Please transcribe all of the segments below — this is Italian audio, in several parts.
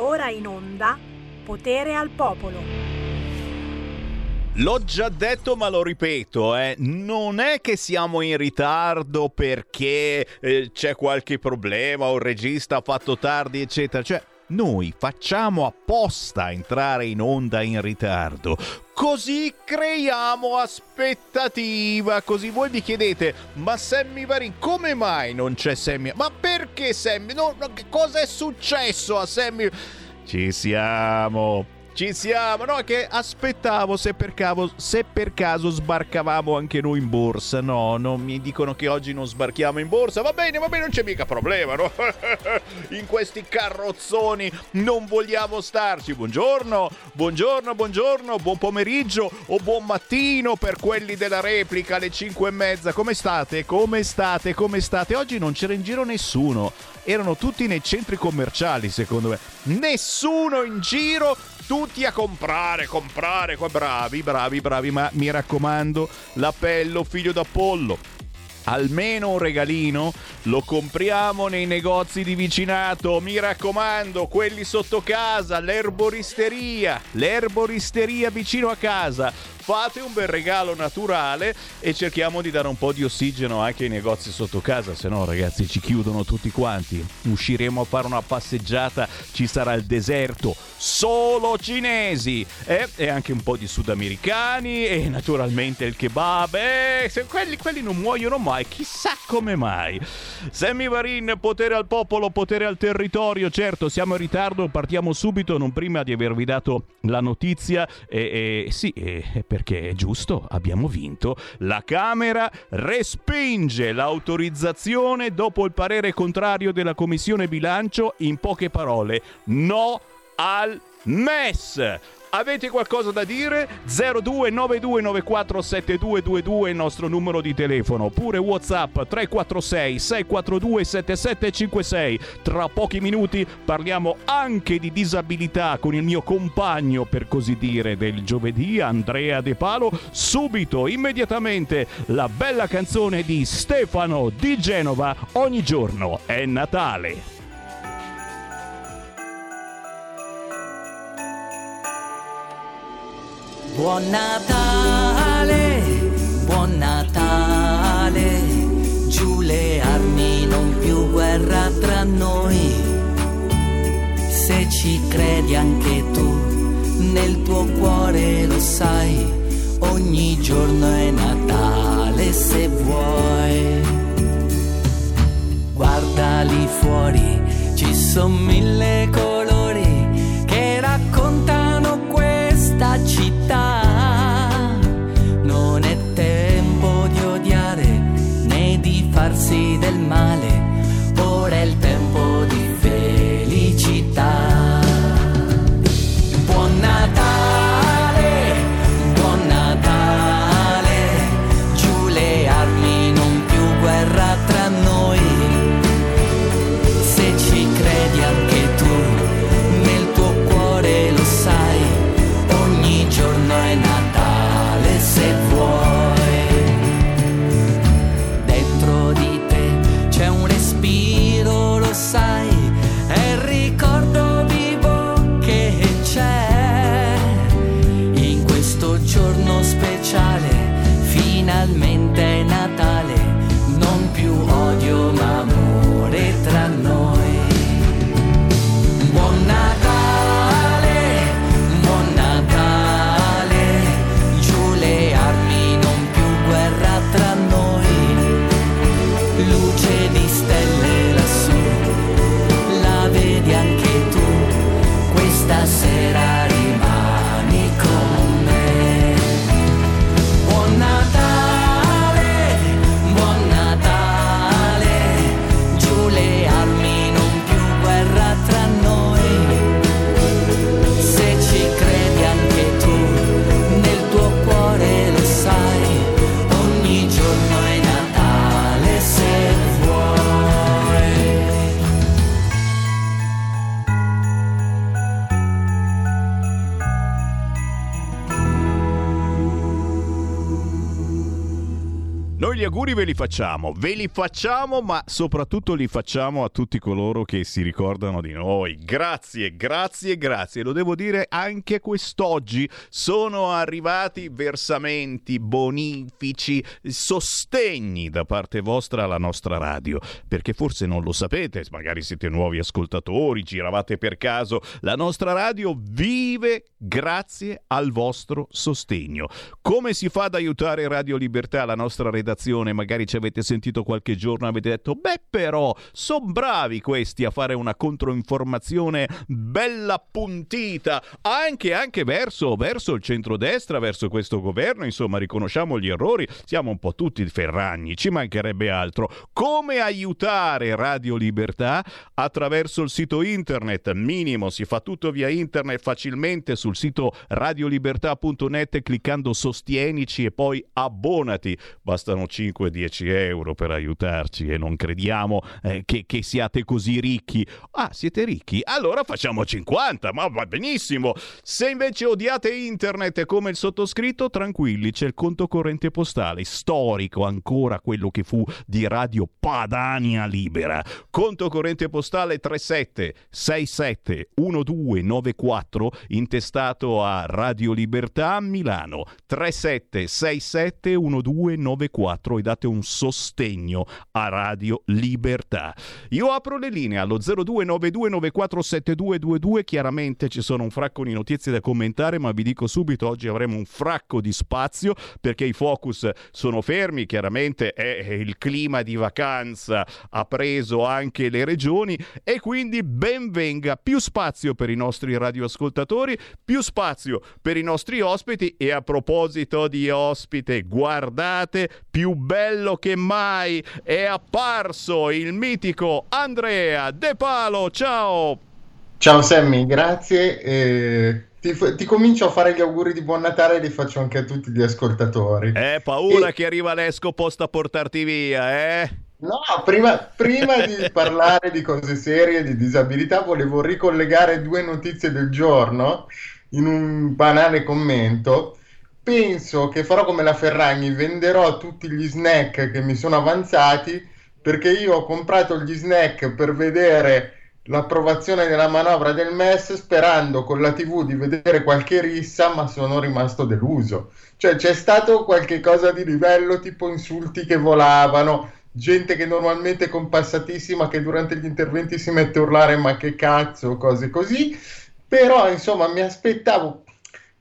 Ora in onda Potere al Popolo. L'ho già detto ma lo ripeto, eh. non è che siamo in ritardo perché eh, c'è qualche problema il regista ha fatto tardi eccetera, cioè noi facciamo apposta entrare in onda in ritardo. Così creiamo aspettativa. Così voi vi chiedete: Ma Sammy Varin, come mai non c'è Sammy? Ma perché Sammy? No, no, cosa è successo a Sammy? Ci siamo. Ci siamo, no? Che aspettavo se per, caso, se per caso sbarcavamo anche noi in borsa. No, non mi dicono che oggi non sbarchiamo in borsa. Va bene, va bene, non c'è mica problema, no? in questi carrozzoni non vogliamo starci. Buongiorno, buongiorno, buongiorno, buon pomeriggio o buon mattino per quelli della replica alle 5 e mezza. Come state? Come state? Come state? Oggi non c'era in giro nessuno. Erano tutti nei centri commerciali, secondo me. Nessuno in giro tutti a comprare, comprare, bravi, bravi, bravi, ma mi raccomando, l'appello figlio d'Apollo. Almeno un regalino lo compriamo nei negozi di vicinato, mi raccomando, quelli sotto casa, l'erboristeria, l'erboristeria vicino a casa fate un bel regalo naturale e cerchiamo di dare un po' di ossigeno anche ai negozi sotto casa, se no ragazzi ci chiudono tutti quanti. Usciremo a fare una passeggiata, ci sarà il deserto, solo cinesi eh? e anche un po' di sudamericani e naturalmente il kebab. Eh, quelli, quelli non muoiono mai, chissà come mai. Sammy Varin, potere al popolo, potere al territorio. Certo, siamo in ritardo, partiamo subito, non prima di avervi dato la notizia. E, e sì, e, per perché è giusto, abbiamo vinto. La Camera respinge l'autorizzazione dopo il parere contrario della Commissione bilancio. In poche parole, no al MES. Avete qualcosa da dire? 0292947222 è il nostro numero di telefono, oppure WhatsApp 346 642 7756. Tra pochi minuti parliamo anche di disabilità con il mio compagno, per così dire, del giovedì, Andrea De Palo. Subito, immediatamente, la bella canzone di Stefano di Genova. Ogni giorno è Natale. Buon Natale, buon Natale, giù le armi, non più guerra tra noi. Se ci credi anche tu, nel tuo cuore lo sai, ogni giorno è Natale se vuoi. Guarda lì fuori, ci sono mille colori che raccontano di farsi del male, auguri ve li facciamo, ve li facciamo, ma soprattutto li facciamo a tutti coloro che si ricordano di noi. Grazie, grazie, grazie. Lo devo dire anche quest'oggi sono arrivati versamenti, bonifici, sostegni da parte vostra alla nostra radio, perché forse non lo sapete, magari siete nuovi ascoltatori, giravate per caso, la nostra radio vive grazie al vostro sostegno. Come si fa ad aiutare Radio Libertà, la nostra redazione? Magari ci avete sentito qualche giorno avete detto, beh però, sono bravi questi a fare una controinformazione bella appuntita, anche, anche verso, verso il centrodestra, verso questo governo, insomma riconosciamo gli errori, siamo un po' tutti ferragni, ci mancherebbe altro. Come aiutare Radio Libertà? Attraverso il sito internet, minimo, si fa tutto via internet facilmente sul sito radiolibertà.net cliccando sostienici e poi abbonati. Bastano 5-10 euro per aiutarci e non crediamo eh, che, che siate così ricchi. Ah, siete ricchi? Allora facciamo 50, ma va benissimo. Se invece odiate internet come il sottoscritto, tranquilli, c'è il conto corrente postale, storico ancora quello che fu di Radio Padania Libera. Conto corrente postale 3767 1294 intestato a Radio Libertà Milano 3767 1294 e date un sostegno a Radio Libertà. Io apro le linee allo 0292947222, chiaramente ci sono un fracco di notizie da commentare, ma vi dico subito oggi avremo un fracco di spazio perché i focus sono fermi, chiaramente è il clima di vacanza ha preso anche le regioni e quindi ben venga più spazio per i nostri radioascoltatori, più spazio per i nostri ospiti e a proposito di ospite, guardate, più bello che mai è apparso il mitico Andrea De Palo. Ciao! Ciao Sammy, grazie. Eh, ti, ti, comincio a fare gli auguri di buon Natale e li faccio anche a tutti gli ascoltatori. Eh, paura e... che arriva l'esco posta a portarti via, eh? No, prima, prima di parlare di cose serie, di disabilità, volevo ricollegare due notizie del giorno in un banale commento. Penso che farò come la Ferragni, venderò tutti gli snack che mi sono avanzati perché io ho comprato gli snack per vedere l'approvazione della manovra del MES sperando con la TV di vedere qualche rissa, ma sono rimasto deluso. Cioè c'è stato qualche cosa di livello tipo insulti che volavano, gente che normalmente è compassatissima che durante gli interventi si mette a urlare ma che cazzo, cose così. Però insomma mi aspettavo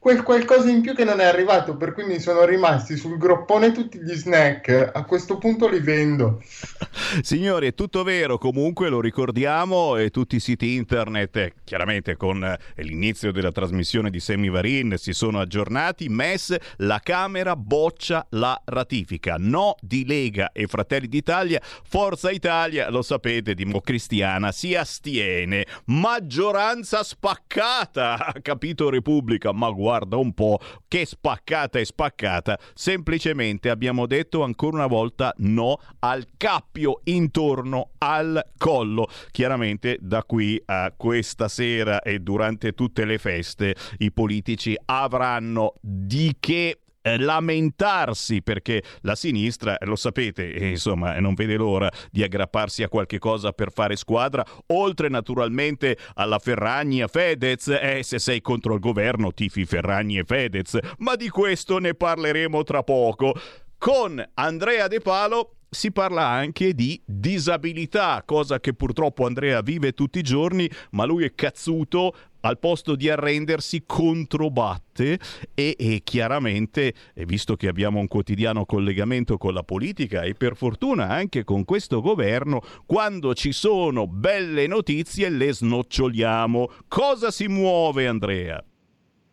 quel qualcosa in più che non è arrivato, per cui mi sono rimasti sul groppone tutti gli snack. A questo punto li vendo. Signori, è tutto vero, comunque lo ricordiamo e tutti i siti internet, eh, chiaramente con eh, l'inizio della trasmissione di Semi Varin, si sono aggiornati. MES, la Camera boccia la ratifica. No di Lega e Fratelli d'Italia. Forza Italia, lo sapete, Cristiana si astiene. Maggioranza spaccata, capito Repubblica, ma guarda guarda un po' che spaccata e spaccata, semplicemente abbiamo detto ancora una volta no al cappio intorno al collo. Chiaramente da qui a questa sera e durante tutte le feste i politici avranno di che eh, lamentarsi perché la sinistra, lo sapete, eh, insomma, non vede l'ora di aggrapparsi a qualche cosa per fare squadra, oltre naturalmente alla Ferragni e Fedez, eh, se sei contro il governo tifi Ferragni e Fedez, ma di questo ne parleremo tra poco. Con Andrea De Palo si parla anche di disabilità, cosa che purtroppo Andrea vive tutti i giorni, ma lui è cazzuto, al posto di arrendersi controbatte e, e chiaramente, visto che abbiamo un quotidiano collegamento con la politica e per fortuna anche con questo governo, quando ci sono belle notizie le snoccioliamo. Cosa si muove Andrea?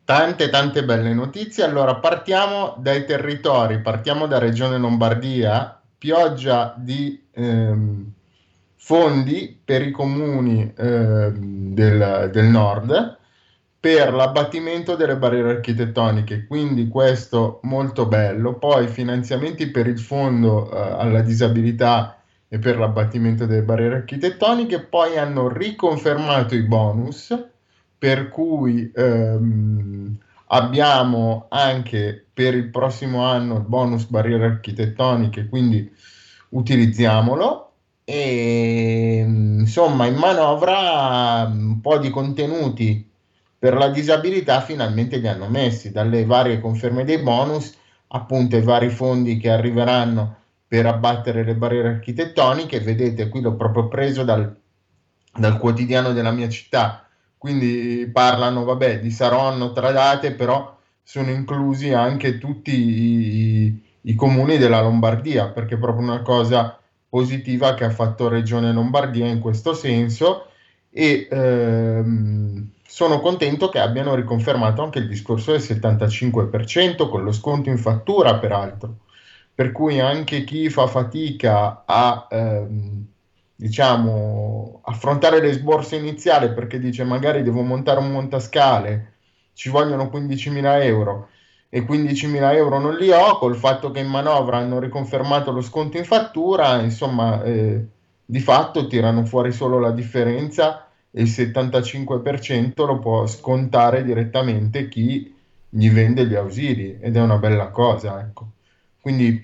Tante, tante belle notizie. Allora, partiamo dai territori, partiamo da Regione Lombardia, pioggia di ehm, fondi per i comuni eh, del, del, nord per l'abbattimento delle barriere architettoniche, quindi questo molto bello. Poi finanziamenti per il fondo eh, alla disabilità e per l'abbattimento delle barriere architettoniche, poi hanno riconfermato i bonus, per cui ehm, Abbiamo anche per il prossimo anno il bonus barriere architettoniche, quindi utilizziamolo. E insomma, in manovra un po' di contenuti per la disabilità finalmente li hanno messi dalle varie conferme dei bonus, appunto i vari fondi che arriveranno per abbattere le barriere architettoniche. Vedete, qui l'ho proprio preso dal, dal quotidiano della mia città quindi parlano vabbè, di Saronno, Tradate, però sono inclusi anche tutti i, i, comuni della Lombardia, perché è proprio una cosa positiva che ha fatto Regione Lombardia in questo senso e ehm, sono contento che abbiano riconfermato anche il discorso del 75% con lo sconto in fattura peraltro. Per cui anche chi fa fatica a ehm, diciamo, affrontare le sborse iniziali perché dice magari devo montare un montascale, ci vogliono 15.000 euro e 15.000 euro non li ho, col fatto che in manovra hanno riconfermato lo sconto in fattura, insomma, eh, di fatto tirano fuori solo la differenza e il 75% lo può scontare direttamente chi gli vende gli ausili ed è una bella cosa, ecco. Quindi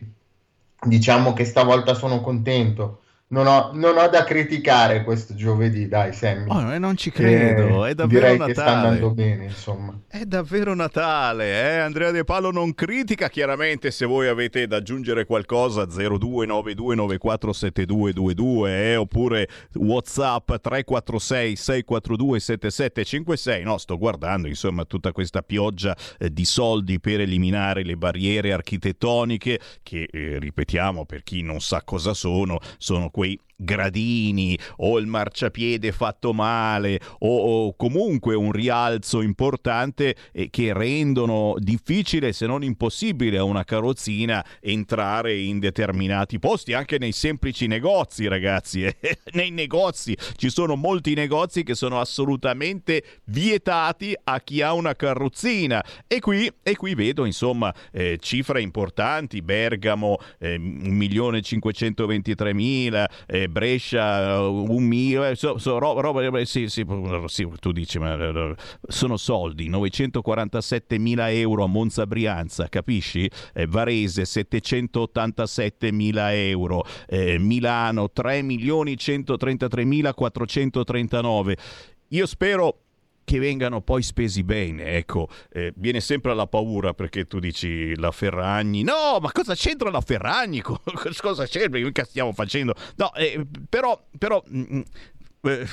diciamo che stavolta sono contento non ho, non ho, da criticare questo giovedì, dai Sammy. Oh, non ci credo, è davvero direi Natale. che sta andando bene, insomma. È davvero Natale, eh? Andrea De Palo non critica, chiaramente se voi avete da aggiungere qualcosa 0292947222 eh? oppure Whatsapp 346 642 7756. No, sto guardando, insomma, tutta questa pioggia eh, di soldi per eliminare le barriere architettoniche che, eh, ripetiamo, per chi non sa cosa sono, sono quei gradini o il marciapiede fatto male o, o comunque un rialzo importante eh, che rendono difficile se non impossibile a una carrozzina entrare in determinati posti anche nei semplici negozi ragazzi eh. nei negozi. Ci sono molti negozi che sono assolutamente vietati a chi ha una carrozzina e qui, e qui vedo insomma eh, cifre importanti. Bergamo eh, 1.523.000 eh, Brescia, un mio, eh, so, so, roba, roba sì, sì, sì, tu dici, ma eh, sono soldi, 947 mila euro a Monza Brianza, capisci? Eh, Varese 787 mila euro, eh, Milano 3 milioni 133 mila 439. Io spero che vengano poi spesi bene. Ecco, eh, viene sempre la paura perché tu dici la Ferragni. No, ma cosa c'entra la Ferragni? cosa c'entra? Mica stiamo facendo. No, eh, però, però mh, mm, mm, eh,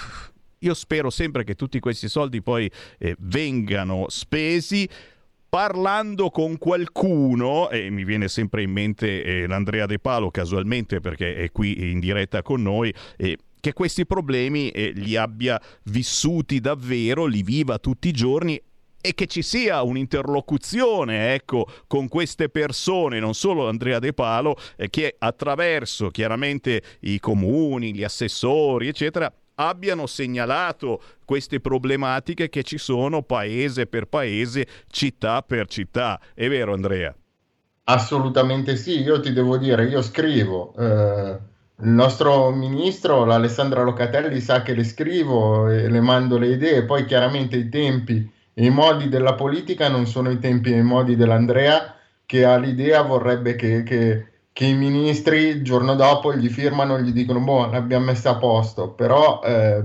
io spero sempre che tutti questi soldi poi eh, vengano spesi parlando con qualcuno, e mi viene sempre in mente eh, l'Andrea De Palo casualmente perché è qui in diretta con noi, eh, che questi problemi eh, li abbia vissuti davvero, li viva tutti i giorni e che ci sia un'interlocuzione ecco, con queste persone, non solo Andrea De Palo, eh, che attraverso chiaramente i comuni, gli assessori, eccetera, abbiano segnalato queste problematiche che ci sono paese per paese, città per città. È vero Andrea? Assolutamente sì, io ti devo dire, io scrivo. Eh il nostro ministro, l'Alessandra Locatelli, sa che le scrivo e le mando le idee, poi chiaramente i tempi e i modi della politica non sono i tempi e i modi dell'Andrea che ha l'idea, vorrebbe che, che, che i ministri il giorno dopo gli firmano e gli dicono boh, l'abbiamo messa a posto, però eh,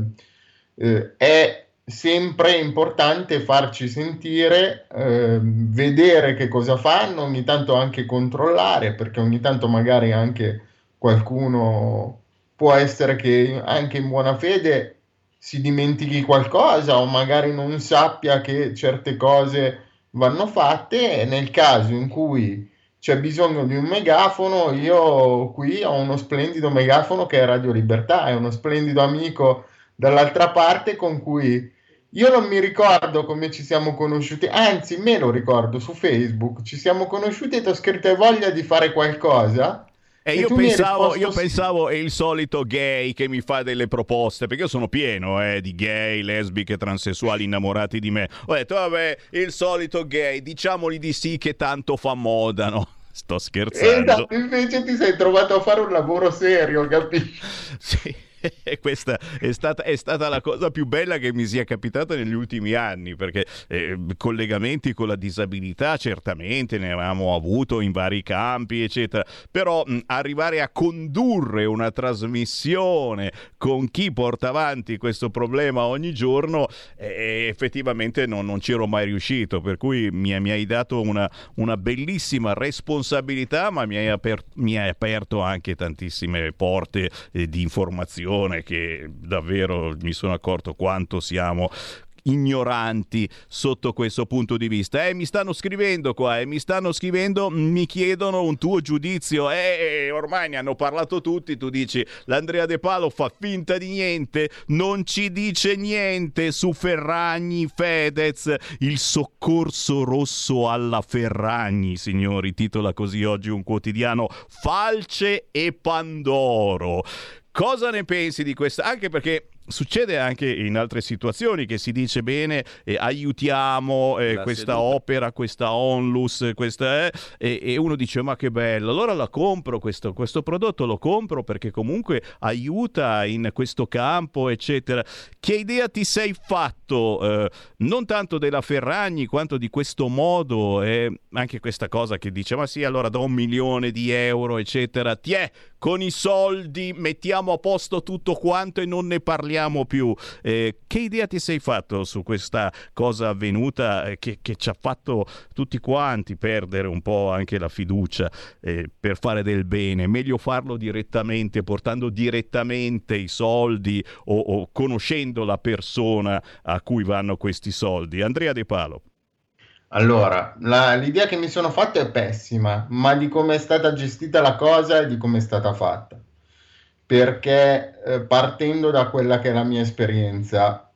eh, è sempre importante farci sentire, eh, vedere che cosa fanno, ogni tanto anche controllare, perché ogni tanto magari anche qualcuno può essere che anche in buona fede si dimentichi qualcosa o magari non sappia che certe cose vanno fatte e nel caso in cui c'è bisogno di un megafono, io qui ho uno splendido megafono che è Radio Libertà, è uno splendido amico dall'altra parte con cui io non mi ricordo come ci siamo conosciuti, anzi me lo ricordo su Facebook, ci siamo conosciuti e ti ho scritto voglia di fare qualcosa? E, io pensavo, io pensavo è il solito gay che mi fa delle proposte, perché io sono pieno eh, di gay, lesbiche, transessuali innamorati di me. Ho detto, vabbè, il solito gay, diciamogli di sì che tanto fa moda, no? Sto scherzando. Esatto, invece ti sei trovato a fare un lavoro serio, capisci? Sì. questa è stata, è stata, la cosa più bella che mi sia capitata negli ultimi anni, perché eh, collegamenti con la disabilità certamente ne avevamo avuto in vari campi, eccetera, però mh, arrivare a condurre una trasmissione con chi porta avanti questo problema ogni giorno, eh, effettivamente non, non ci ero mai riuscito, per cui mi, mi hai dato una, una, bellissima responsabilità, ma mi hai, aper, mi hai aperto anche tantissime porte eh, di informazione che davvero mi sono accorto quanto siamo ignoranti sotto questo punto di vista. Eh, mi stanno scrivendo qua, eh, mi stanno scrivendo, mi chiedono un tuo giudizio. Eh, ormai ne hanno parlato tutti, tu dici l'Andrea De Palo fa finta di niente, non ci dice niente su Ferragni, Fedez, il soccorso rosso alla Ferragni, signori, titola così oggi un quotidiano, Falce e Pandoro. Cosa ne pensi di questa? Anche perché succede anche in altre situazioni che si dice bene eh, aiutiamo eh, questa seduta. opera, questa onlus, questa, eh, e, uno dice ma che bello, allora la compro questo, questo, prodotto, lo compro perché comunque aiuta in questo campo, eccetera. Che idea ti sei fatto eh, non tanto della Ferragni quanto di questo modo e anche questa cosa che dice ma sì allora do un milione di euro, eccetera, ti è con i soldi mettiamo a posto tutto quanto e non ne parliamo più. Eh, che idea ti sei fatto su questa cosa avvenuta eh, che, che, ci ha fatto tutti quanti perdere un po' anche la fiducia eh, per fare del bene? Meglio farlo direttamente, portando direttamente i soldi o, o conoscendo la persona a cui vanno questi soldi. Andrea De Palo. Allora, la, l'idea che mi sono fatta è pessima, ma di come è stata gestita la cosa e di come è stata fatta. Perché eh, partendo da quella che è la mia esperienza,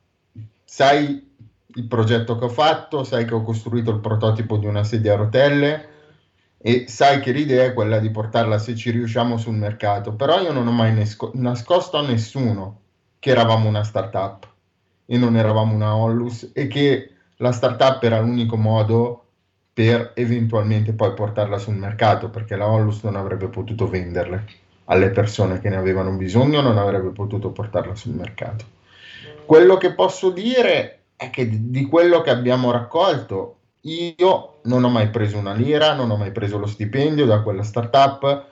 sai il progetto che ho fatto, sai che ho costruito il prototipo di una sedia a rotelle e sai che l'idea è quella di portarla se ci riusciamo sul mercato. Però io non ho mai nesco- nascosto a nessuno che eravamo una startup e non eravamo una Onlus e che la startup era l'unico modo per eventualmente poi portarla sul mercato, perché la Onlus non avrebbe potuto venderle alle persone che ne avevano bisogno, non avrebbe potuto portarla sul mercato. Quello che posso dire è che di quello che abbiamo raccolto, io non ho mai preso una lira, non ho mai preso lo stipendio da quella startup,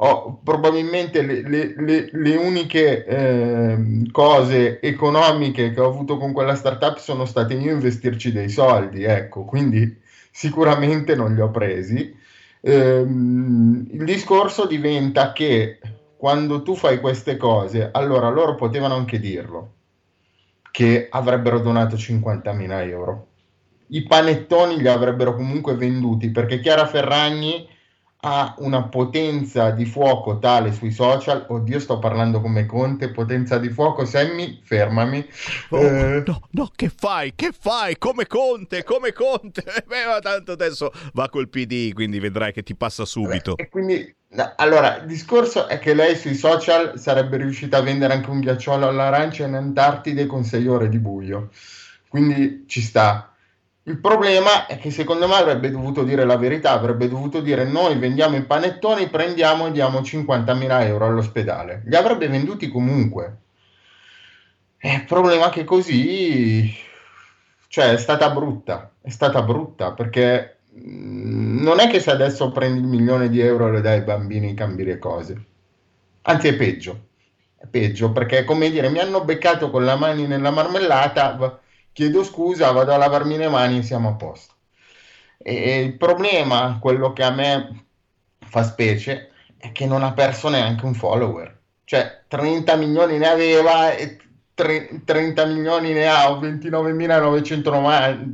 ho probabilmente le, le, le, le uniche eh, cose economiche che ho avuto con quella startup sono state io investirci dei soldi, ecco, quindi sicuramente non li ho presi. Eh, il discorso diventa che quando tu fai queste cose, allora loro potevano anche dirlo, che avrebbero donato 50.000 euro. I panettoni li avrebbero comunque venduti perché Chiara Ferragni ha una potenza di fuoco tale sui social. Oddio, sto parlando come Conte, potenza di fuoco. Sammy, fermami. Oh, eh... No, no, che fai? Che fai? Come Conte, come Conte. Beh, ma tanto adesso va col PD, quindi vedrai che ti passa subito. Beh, e quindi, allora, il discorso è che lei sui social sarebbe riuscita a vendere anche un ghiacciolo all'arancia in Antartide con 6 ore di buio. Quindi ci sta. Il problema è che secondo me avrebbe dovuto dire la verità, avrebbe dovuto dire noi vendiamo i panettoni, prendiamo e diamo 50.000 euro all'ospedale. Li avrebbe venduti comunque. Il problema è che così, cioè è stata brutta, è stata brutta perché mm, non è che se adesso prendi il milione di euro e le dai ai bambini cambi le cose. Anzi è peggio, è peggio perché come dire mi hanno beccato con la mano nella marmellata chiedo scusa, vado a lavarmi le mani e siamo a posto. E il problema, quello che a me fa specie, è che non ha perso neanche un follower. Cioè, 30 milioni ne aveva e 30 milioni ne ha, 29.990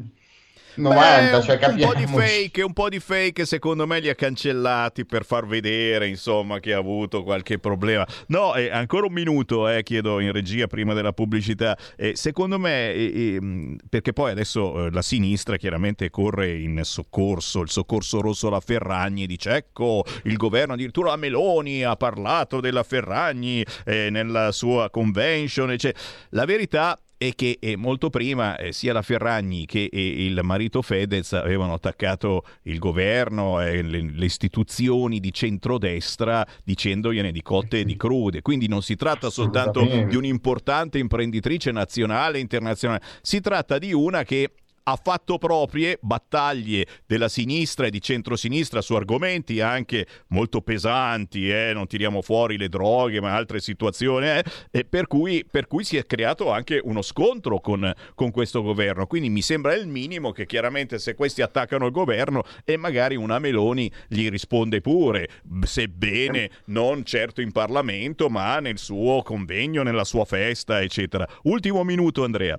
90, Beh, cioè capiamo. Un po' di fake, un po' di fake secondo me li ha cancellati per far vedere, insomma, che ha avuto qualche problema. No, eh, ancora un minuto, eh, chiedo in regia prima della pubblicità. Eh, secondo me, eh, eh, perché poi adesso eh, la sinistra chiaramente corre in soccorso, il soccorso rosso alla Ferragni, dice ecco, il governo addirittura la Meloni ha parlato della Ferragni nella sua convention. Cioè, la verità e che eh, molto prima eh, sia la Ferragni che eh, il marito Fedez avevano attaccato il governo e le, le, istituzioni di centrodestra dicendogliene di cotte e di crude. Quindi non si tratta soltanto di un'importante imprenditrice nazionale e internazionale, si tratta di una che ha fatto proprie battaglie della sinistra e di centrosinistra su argomenti anche molto pesanti, eh? non tiriamo fuori le droghe ma altre situazioni, eh? per, cui, per, cui, si è creato anche uno scontro con, con, questo governo. Quindi mi sembra il minimo che chiaramente se questi attaccano il governo e magari una Meloni gli risponde pure, sebbene non certo in Parlamento ma nel suo convegno, nella sua festa, eccetera. Ultimo minuto Andrea.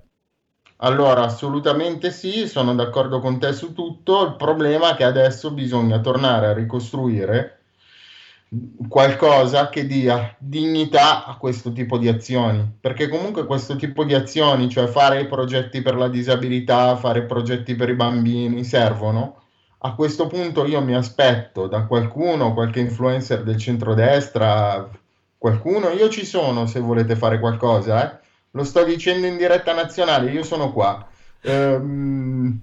Allora, assolutamente sì, sono d'accordo con te su tutto. Il problema è che adesso bisogna tornare a ricostruire qualcosa che dia dignità a questo tipo di azioni, perché comunque questo tipo di azioni, cioè fare i progetti per la disabilità, fare progetti per i bambini, servono. A questo punto io mi aspetto da qualcuno, qualche influencer del centrodestra, qualcuno, io ci sono se volete fare qualcosa, eh lo sto dicendo in diretta nazionale, io sono qua. Ehm,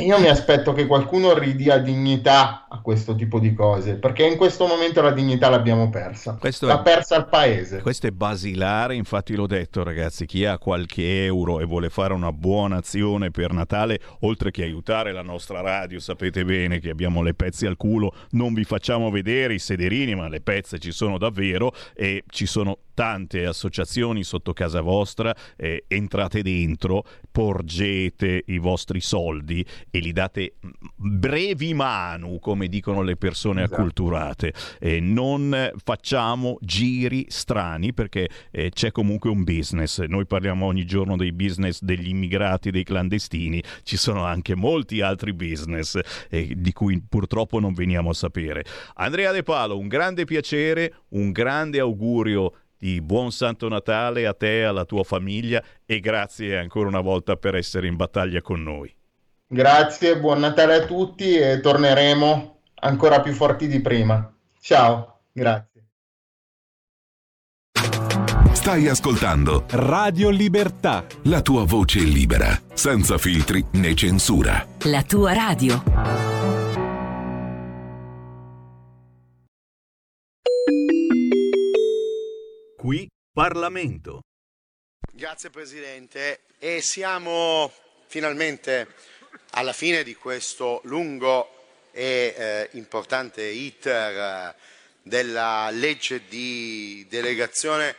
io mi aspetto che qualcuno ridia dignità a questo tipo di cose, perché in questo momento la dignità l'abbiamo persa. Questo L'ha è, persa il paese. Questo è basilare, infatti l'ho detto ragazzi, chi ha qualche euro e vuole fare una buona azione per Natale, oltre che aiutare la nostra radio, sapete bene che abbiamo le pezze al culo, non vi facciamo vedere i sederini, ma le pezze ci sono davvero e ci sono tante associazioni sotto casa vostra, eh, entrate dentro, porgete i vostri soldi e li date brevi manu, come dicono le persone esatto. acculturate. Eh, non facciamo giri strani perché eh, c'è comunque un business. Noi parliamo ogni giorno dei business degli immigrati, dei clandestini, ci sono anche molti altri business eh, di cui purtroppo non veniamo a sapere. Andrea De Palo, un grande piacere, un grande augurio di buon Santo Natale a te, e alla tua famiglia e grazie ancora una volta per essere in battaglia con noi. Grazie, buon Natale a tutti e torneremo ancora più forti di prima. Ciao, grazie. Stai ascoltando Radio Libertà. La tua voce libera, senza filtri né censura. La tua radio. Qui Parlamento. Grazie Presidente e siamo finalmente alla fine di questo lungo e eh, importante iter eh, della legge di delegazione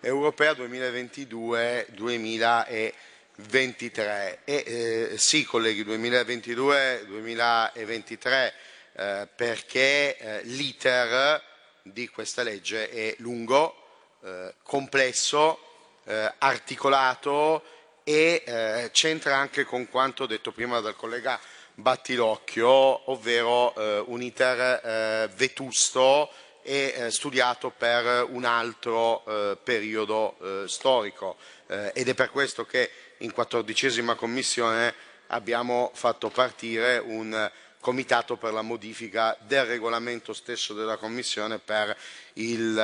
europea 2022-2023 e eh, sì colleghi 2022-2023 eh, perché eh, l'iter di questa legge è lungo eh, complesso, eh, articolato e eh, c'entra anche con quanto detto prima dal collega Battilocchio, ovvero eh, un iter eh, vetusto e studiato per un altro periodo storico. Ed è per questo che in quattordicesima commissione abbiamo fatto partire un comitato per la modifica del regolamento stesso della Commissione per il,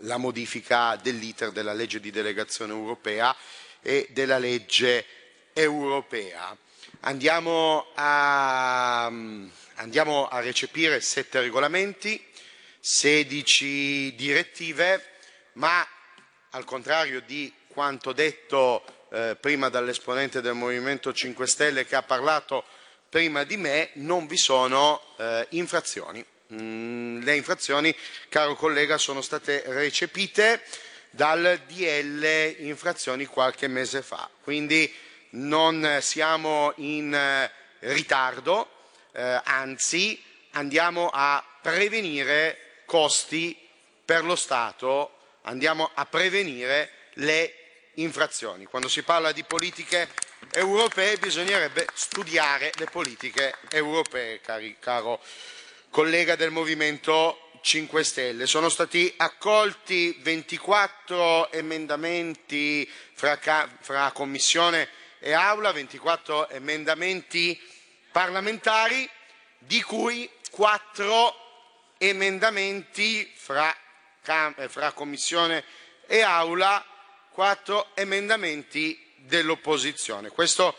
la modifica dell'iter della legge di delegazione europea e della legge europea. Andiamo a, andiamo a recepire sette regolamenti, 16 direttive, ma al contrario di quanto detto eh, prima dall'esponente del Movimento 5 Stelle che ha parlato prima di me, non vi sono eh, infrazioni. Mm, le infrazioni, caro collega, sono state recepite dal DL infrazioni qualche mese fa, quindi non siamo in eh, ritardo, eh, anzi andiamo a prevenire costi per lo Stato, andiamo a prevenire le infrazioni. Quando si parla di politiche europee bisognerebbe studiare le politiche europee, cari, caro collega del Movimento 5 Stelle. Sono stati accolti 24 emendamenti fra, fra Commissione e Aula, 24 emendamenti parlamentari, di cui 4 emendamenti fra, fra Commissione e Aula quattro emendamenti dell'opposizione. Questo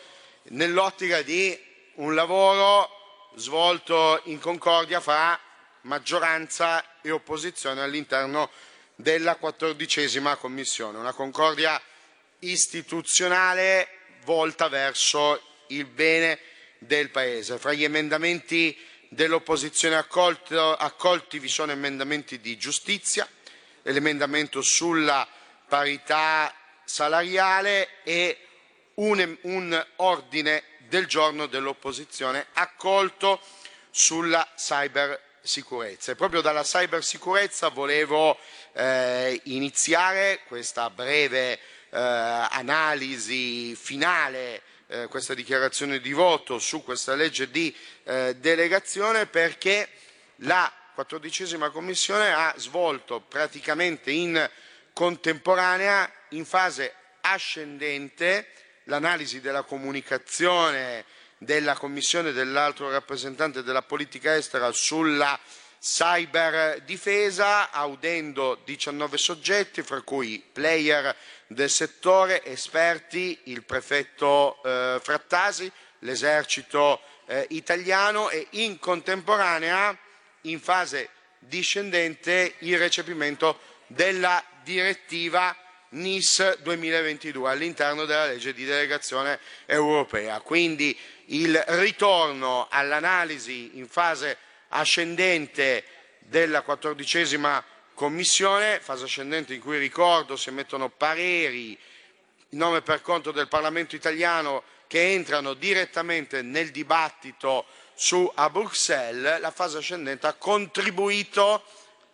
nell'ottica di un lavoro svolto in concordia fra maggioranza e opposizione all'interno della quattordicesima commissione, una concordia istituzionale volta verso il bene del Paese. Fra gli emendamenti dell'opposizione accolti vi sono emendamenti di giustizia, l'emendamento sulla parità salariale e un, un ordine del giorno dell'opposizione accolto sulla cybersicurezza. E proprio dalla cybersicurezza volevo eh, iniziare questa breve eh, analisi finale eh, questa dichiarazione di voto su questa legge di eh, delegazione perché la quattordicesima commissione ha svolto praticamente in contemporanea, in fase ascendente, l'analisi della comunicazione della Commissione dell'altro rappresentante della politica estera sulla cyberdifesa, audendo 19 soggetti, fra cui player del settore, esperti, il prefetto eh, Frattasi, l'esercito eh, italiano e in contemporanea, in fase discendente, il recepimento della direttiva NIS 2022 all'interno della legge di delegazione europea. Quindi il ritorno all'analisi in fase ascendente della quattordicesima commissione, fase ascendente in cui ricordo si emettono pareri in nome per conto del Parlamento italiano che entrano direttamente nel dibattito su a Bruxelles, la fase ascendente ha contribuito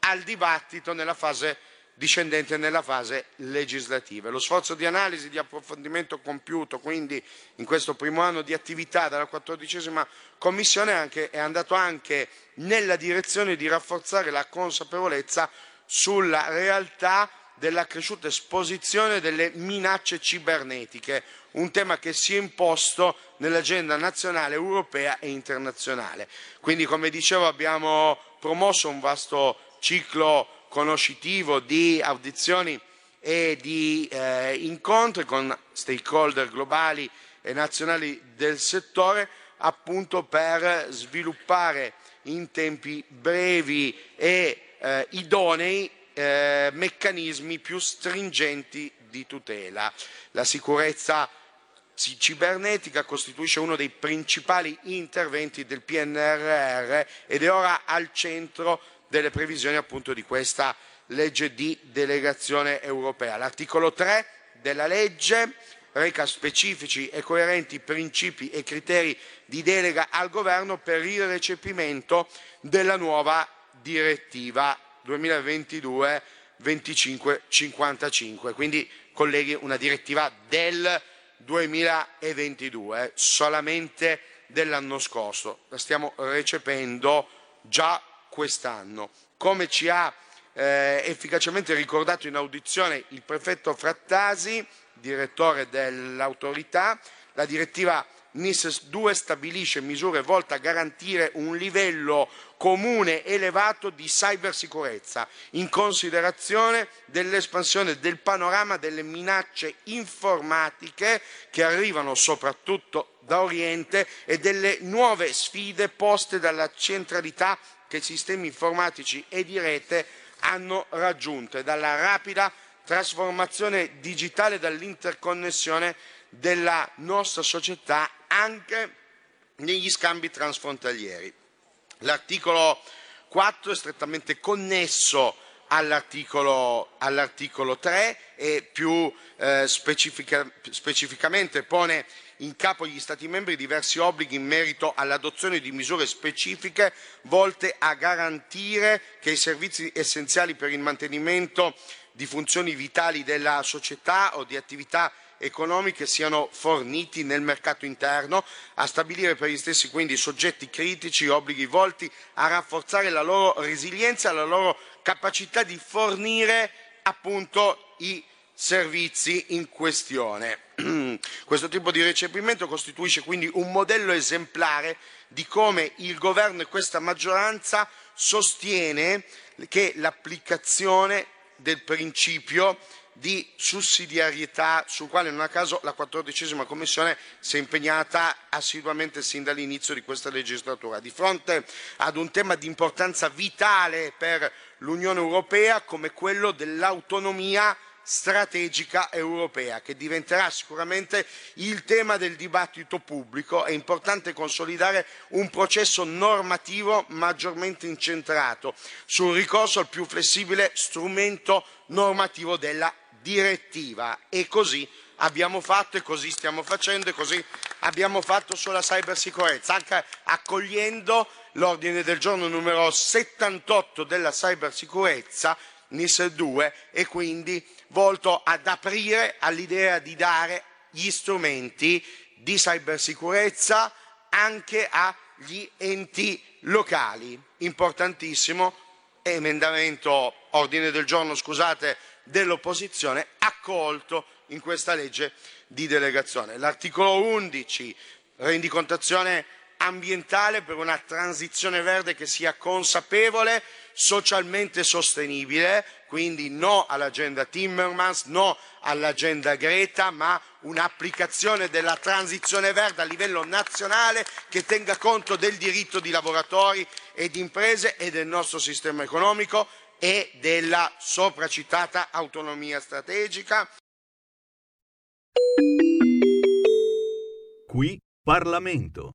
al dibattito nella fase discendente nella fase legislativa. Lo sforzo di analisi e di approfondimento compiuto quindi in questo primo anno di attività dalla quattordicesima Commissione anche, è andato anche nella direzione di rafforzare la consapevolezza sulla realtà della cresciuta esposizione delle minacce cibernetiche, un tema che si è imposto nell'agenda nazionale, europea e internazionale. Quindi, come dicevo, abbiamo promosso un vasto ciclo conoscitivo di audizioni e di eh, incontri con stakeholder globali e nazionali del settore appunto per sviluppare in tempi brevi e eh, idonei eh, meccanismi più stringenti di tutela. La sicurezza cibernetica costituisce uno dei principali interventi del PNRR ed è ora al centro delle previsioni appunto di questa legge di delegazione europea. L'articolo 3 della legge reca specifici e coerenti principi e criteri di delega al governo per il recepimento della nuova direttiva 2022 2555. Quindi, colleghi, una direttiva del 2022, solamente dell'anno scorso. La stiamo recependo già quest'anno. Come ci ha eh, efficacemente ricordato in audizione il prefetto Frattasi, direttore dell'autorità, la direttiva NIS 2 stabilisce misure volte a garantire un livello comune elevato di cybersicurezza in considerazione dell'espansione del panorama delle minacce informatiche che arrivano soprattutto da Oriente e delle nuove sfide poste dalla centralità che sistemi informatici e di rete hanno raggiunto e dalla rapida trasformazione digitale dall'interconnessione della nostra società anche negli scambi transfrontalieri. L'articolo 4 è strettamente connesso all'articolo, all'articolo 3 e più eh, specifica, specificamente pone in capo agli Stati membri diversi obblighi in merito all'adozione di misure specifiche volte a garantire che i servizi essenziali per il mantenimento di funzioni vitali della società o di attività economiche siano forniti nel mercato interno, a stabilire per gli stessi quindi soggetti critici obblighi volti a rafforzare la loro resilienza, la loro capacità di fornire appunto i servizi in questione. Questo tipo di recepimento costituisce quindi un modello esemplare di come il governo e questa maggioranza sostiene che l'applicazione del principio di sussidiarietà sul quale non a caso la quattordicesima Commissione si è impegnata assiduamente sin dall'inizio di questa legislatura. Di fronte ad un tema di importanza vitale per l'Unione Europea come quello dell'autonomia strategica europea, che diventerà sicuramente il tema del dibattito pubblico. È importante consolidare un processo normativo maggiormente incentrato sul ricorso al più flessibile strumento normativo della direttiva e così abbiamo fatto e così stiamo facendo e così abbiamo fatto sulla cybersicurezza, anche accogliendo l'ordine del giorno numero 78 della cybersicurezza, NIS 2, e quindi volto ad aprire all'idea di dare gli strumenti di cybersicurezza anche agli enti locali. Importantissimo, emendamento, ordine del giorno, scusate, dell'opposizione accolto in questa legge di delegazione. L'articolo 11, rendicontazione ambientale per una transizione verde che sia consapevole, socialmente sostenibile, quindi no all'agenda Timmermans, no all'agenda Greta, ma un'applicazione della transizione verde a livello nazionale che tenga conto del diritto di lavoratori e di imprese e del nostro sistema economico e della sopracitata autonomia strategica. Qui Parlamento.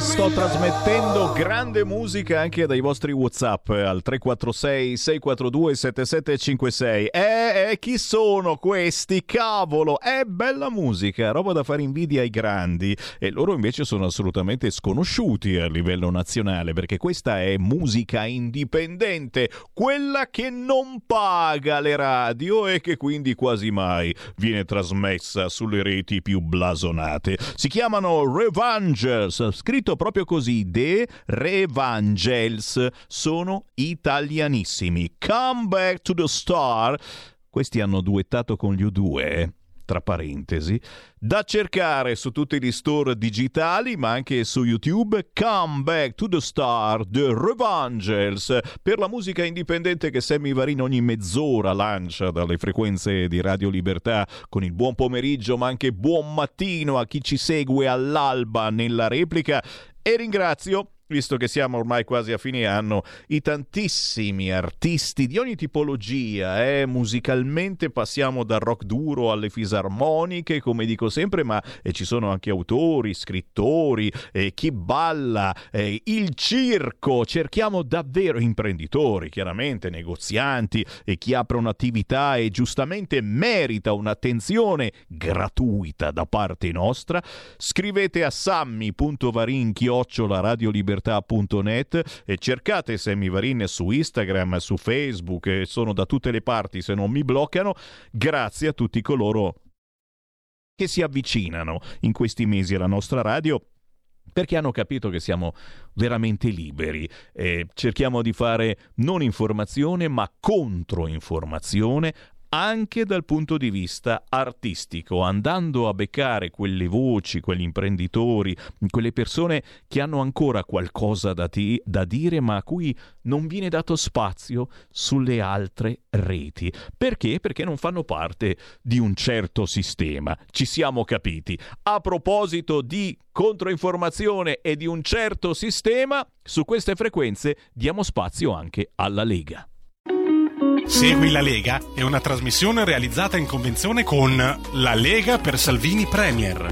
Sto trasmettendo grande musica anche dai vostri WhatsApp al 346 642 7756. Eh, eh, chi sono questi? Cavolo, è bella musica, roba da fare invidia ai grandi. E loro invece sono assolutamente sconosciuti a livello nazionale perché questa è musica indipendente, quella che non paga le radio e che quindi quasi mai viene trasmessa sulle reti più blasonate. Si chiamano Revangels, scritto proprio così, The Revangels, sono italianissimi. Come Back to the Star, questi hanno duettato con gli U2, tra parentesi, da cercare su tutti gli store digitali, ma anche su YouTube. Come Back to the Star, The Revangels, per la musica indipendente che Sammy Varin ogni mezz'ora lancia dalle frequenze di Radio Libertà con il buon pomeriggio, ma anche buon mattino a chi ci segue all'alba nella replica. E ringrazio visto che siamo ormai quasi a fine anno, i tantissimi artisti di ogni tipologia, eh? musicalmente passiamo dal rock duro alle fisarmoniche, come dico sempre, ma eh, ci sono anche autori, scrittori, eh, chi balla, il circo, cerchiamo davvero imprenditori, chiaramente negozianti e chi apre un'attività e giustamente merita un'attenzione gratuita da parte nostra, scrivete a sammy.varin-radiolibertà.net e cercate Sammy Varin su Instagram, su Facebook, sono da tutte le parti se non mi bloccano. Grazie a tutti coloro che si avvicinano in questi mesi alla nostra radio perché hanno capito che siamo veramente liberi. Eh, cerchiamo di fare non informazione, ma controinformazione anche dal punto di vista artistico, andando a beccare quelle voci, quegli imprenditori, quelle persone che hanno ancora qualcosa da, ti- da dire ma a cui non viene dato spazio sulle altre reti. Perché? Perché non fanno parte di un certo sistema. Ci siamo capiti. A proposito di controinformazione e di un certo sistema, su queste frequenze diamo spazio anche alla Lega. Segui la Lega è una trasmissione realizzata in convenzione con La Lega per Salvini Premier.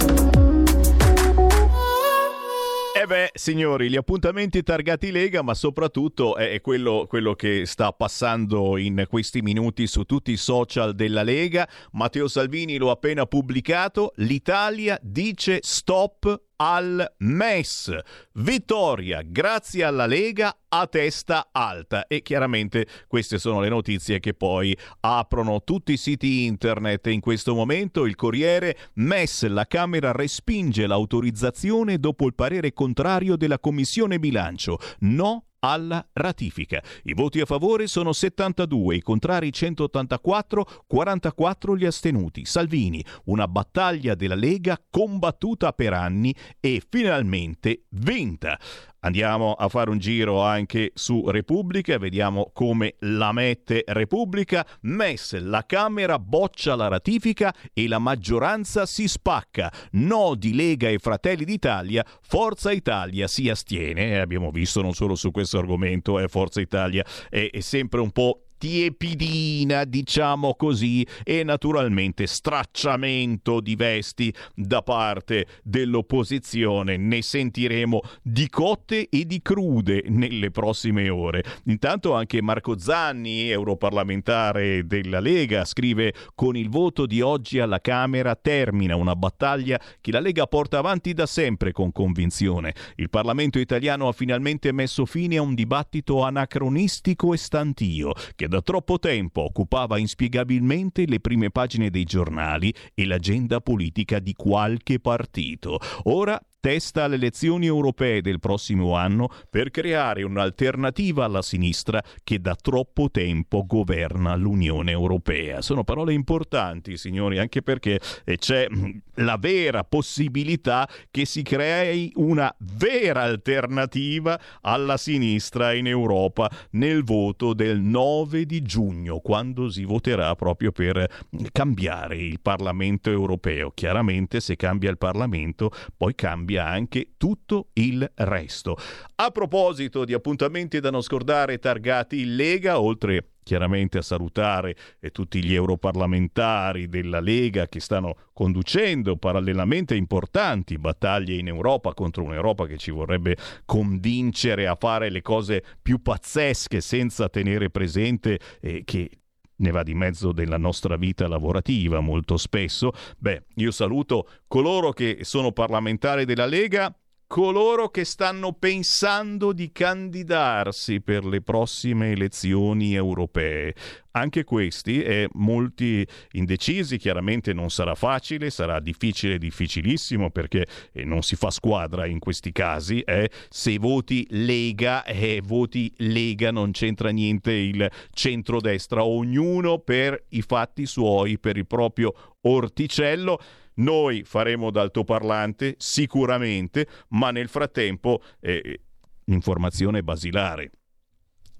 Eh beh, signori, gli appuntamenti targati Lega, ma soprattutto è quello, quello che sta passando in questi minuti su tutti i social della Lega. Matteo Salvini lo ha appena pubblicato. L'Italia dice stop al MES. Vittoria grazie alla Lega a testa alta. E chiaramente queste sono le notizie che poi aprono tutti i siti internet. In questo momento il Corriere MES la Camera respinge l'autorizzazione dopo il parere contrario della Commissione bilancio. No alla ratifica. I voti a favore sono 72, i contrari 184, 44 gli astenuti. Salvini, una battaglia della Lega combattuta per anni e finalmente vinta. Andiamo a fare un giro anche su Repubblica, vediamo come la mette Repubblica. MES, la Camera boccia la ratifica e la maggioranza si spacca. No di Lega e Fratelli d'Italia, Forza Italia si astiene. Eh, abbiamo visto non solo su questo argomento, eh, Forza Italia è, è sempre un po' tiepidina, diciamo così, e naturalmente stracciamento di vesti da parte dell'opposizione. Ne sentiremo di cotte e di crude nelle prossime ore. Intanto anche Marco Zanni, europarlamentare della Lega, scrive con il voto di oggi alla Camera termina una battaglia che la Lega porta avanti da sempre con convinzione. Il Parlamento italiano ha finalmente messo fine a un dibattito anacronistico e stantio che da troppo tempo occupava inspiegabilmente le prime pagine dei giornali e l'agenda politica di qualche partito. Ora testa alle elezioni europee del prossimo anno per creare un'alternativa alla sinistra che da troppo tempo governa l'Unione Europea. Sono parole importanti, signori, anche perché eh, c'è mm, la vera possibilità che si crei una vera alternativa alla sinistra in Europa nel voto del 9 di giugno, quando si voterà proprio per cambiare il Parlamento europeo. Chiaramente se cambia il Parlamento, poi cambia anche tutto il resto. A proposito di appuntamenti da non scordare targati in Lega, oltre chiaramente a salutare eh, tutti gli europarlamentari della Lega che stanno conducendo parallelamente importanti battaglie in Europa contro un'Europa che ci vorrebbe convincere a fare le cose più pazzesche senza tenere presente eh, che ne va di mezzo della nostra vita lavorativa molto spesso. Beh, io saluto coloro che sono parlamentari della Lega, coloro che stanno pensando di candidarsi per le prossime elezioni europee. Anche questi e molti indecisi, chiaramente non sarà facile, sarà difficile, difficilissimo perché eh, non si fa squadra in questi casi. Eh. Se voti Lega eh, voti Lega non c'entra niente il centrodestra, ognuno per i fatti suoi, per il proprio orticello. Noi faremo d'altoparlante sicuramente, ma nel frattempo eh, informazione basilare.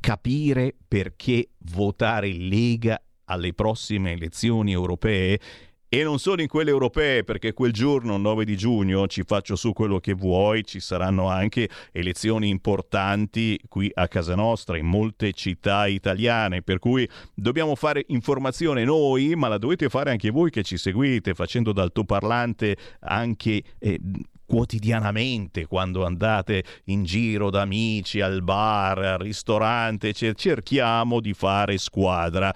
Capire perché votare Lega alle prossime elezioni europee e non solo in quelle europee, perché quel giorno, 9 di giugno, ci faccio su quello che vuoi, ci saranno anche elezioni importanti qui a casa nostra, in molte città italiane, per cui dobbiamo fare informazione noi, ma la dovete fare anche voi che ci seguite, facendo d'altoparlante anche... Eh, quotidianamente quando andate in giro da amici al bar, al ristorante, cerchiamo di fare squadra.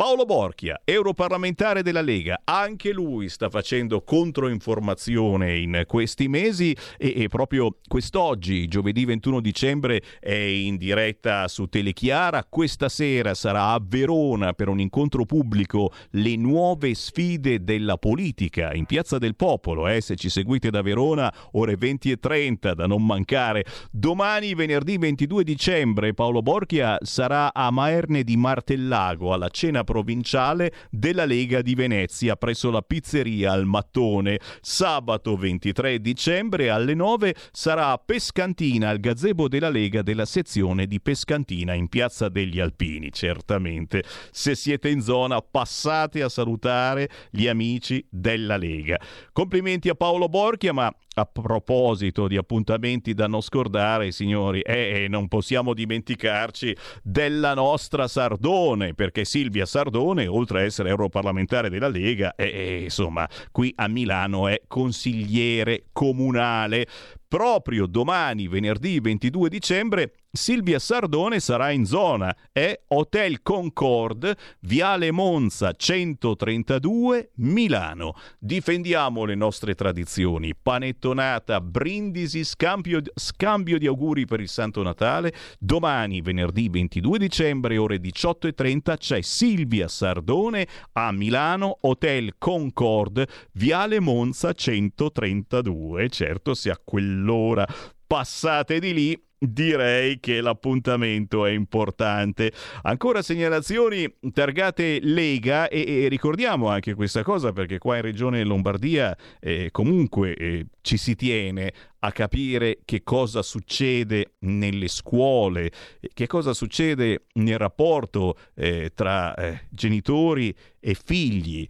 Paolo Borchia, europarlamentare della Lega, anche lui sta facendo controinformazione in questi mesi e, e, proprio quest'oggi, giovedì 21 dicembre, è in diretta su Telechiara. Questa sera sarà a Verona per un incontro pubblico le nuove sfide della politica in Piazza del Popolo. Eh, se ci seguite da Verona, ore 20 e 30 da non mancare. Domani, venerdì 22 dicembre, Paolo Borchia sarà a Maerne di Martellago alla cena provinciale della Lega di Venezia presso la pizzeria al Mattone. Sabato 23 dicembre alle 9 sarà a Pescantina al gazebo della Lega della sezione di Pescantina in Piazza degli Alpini. Certamente, se siete in zona passate a salutare gli amici della Lega. Complimenti a Paolo Borchia, ma a proposito di appuntamenti da non scordare, signori, eh, non possiamo dimenticarci della nostra Sardone, perché Silvia Sardone, oltre a essere europarlamentare della Lega, eh, insomma, qui a Milano è consigliere comunale. Proprio domani, venerdì 22 dicembre, Silvia Sardone sarà in zona. È Hotel Concord, Viale Monza 132, Milano. Difendiamo le nostre tradizioni. Panettonata, brindisi, scambio, scambio di auguri per il Santo Natale. Domani, venerdì 22 dicembre, ore 18.30, c'è Silvia Sardone a Milano, Hotel Concord, Viale Monza 132. Certo, se a quell'ora passate di lì Direi che l'appuntamento è importante. Ancora segnalazioni targate Lega e, e ricordiamo anche questa cosa perché qua in Regione Lombardia eh, comunque eh, ci si tiene a capire che cosa succede nelle scuole, che cosa succede nel rapporto eh, tra eh, genitori e figli.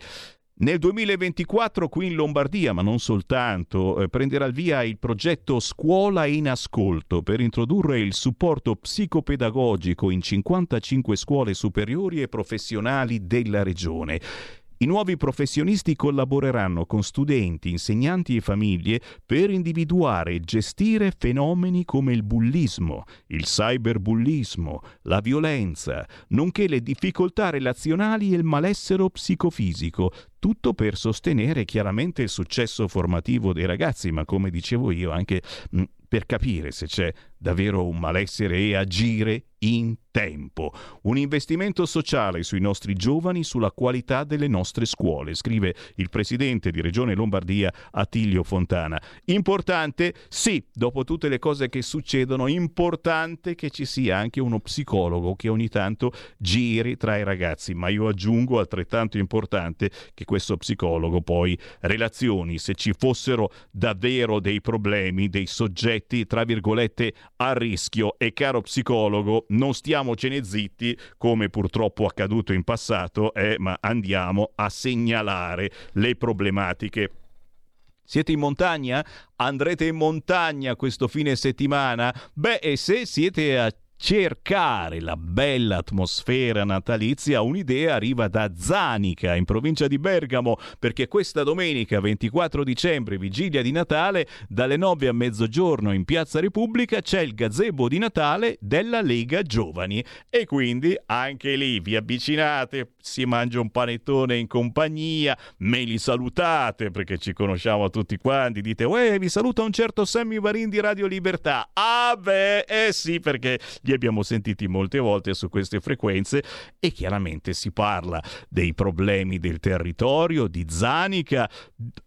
Nel 2024 qui in Lombardia, ma non soltanto, eh, prenderà il via il progetto Scuola in Ascolto per introdurre il supporto psicopedagogico in 55 scuole superiori e professionali della regione. I nuovi professionisti collaboreranno con studenti, insegnanti e famiglie per individuare e gestire fenomeni come il bullismo, il cyberbullismo, la violenza, nonché le difficoltà relazionali e il malessere psicofisico, tutto per sostenere chiaramente il successo formativo dei ragazzi, ma come dicevo io anche mh, per capire se c'è davvero un malessere e agire in tempo. Un investimento sociale sui nostri giovani, sulla qualità delle nostre scuole, scrive il presidente di Regione Lombardia Attilio Fontana. Importante? Sì, dopo tutte le cose che succedono, importante che ci sia anche uno psicologo che ogni tanto giri tra i ragazzi, ma io aggiungo altrettanto importante che questo psicologo poi relazioni se ci fossero davvero dei problemi, dei soggetti, tra virgolette, a rischio e caro psicologo, non stiamocene zitti come purtroppo accaduto in passato, eh, ma andiamo a segnalare le problematiche. Siete in montagna? Andrete in montagna questo fine settimana? Beh, e se siete a cercare la bella atmosfera natalizia, un'idea arriva da Zanica, in provincia di Bergamo, perché questa domenica 24 dicembre, vigilia di Natale, dalle 9 a mezzogiorno in Piazza Repubblica c'è il gazebo di Natale della Lega Giovani. E quindi anche lì vi avvicinate, si mangia un panettone in compagnia, me li salutate perché ci conosciamo tutti quanti, dite, uè, vi saluta un certo Sammy Varin di Radio Libertà. Ah beh, eh sì, perché li abbiamo sentiti molte volte su queste frequenze e chiaramente si parla dei problemi del territorio, di Zanica,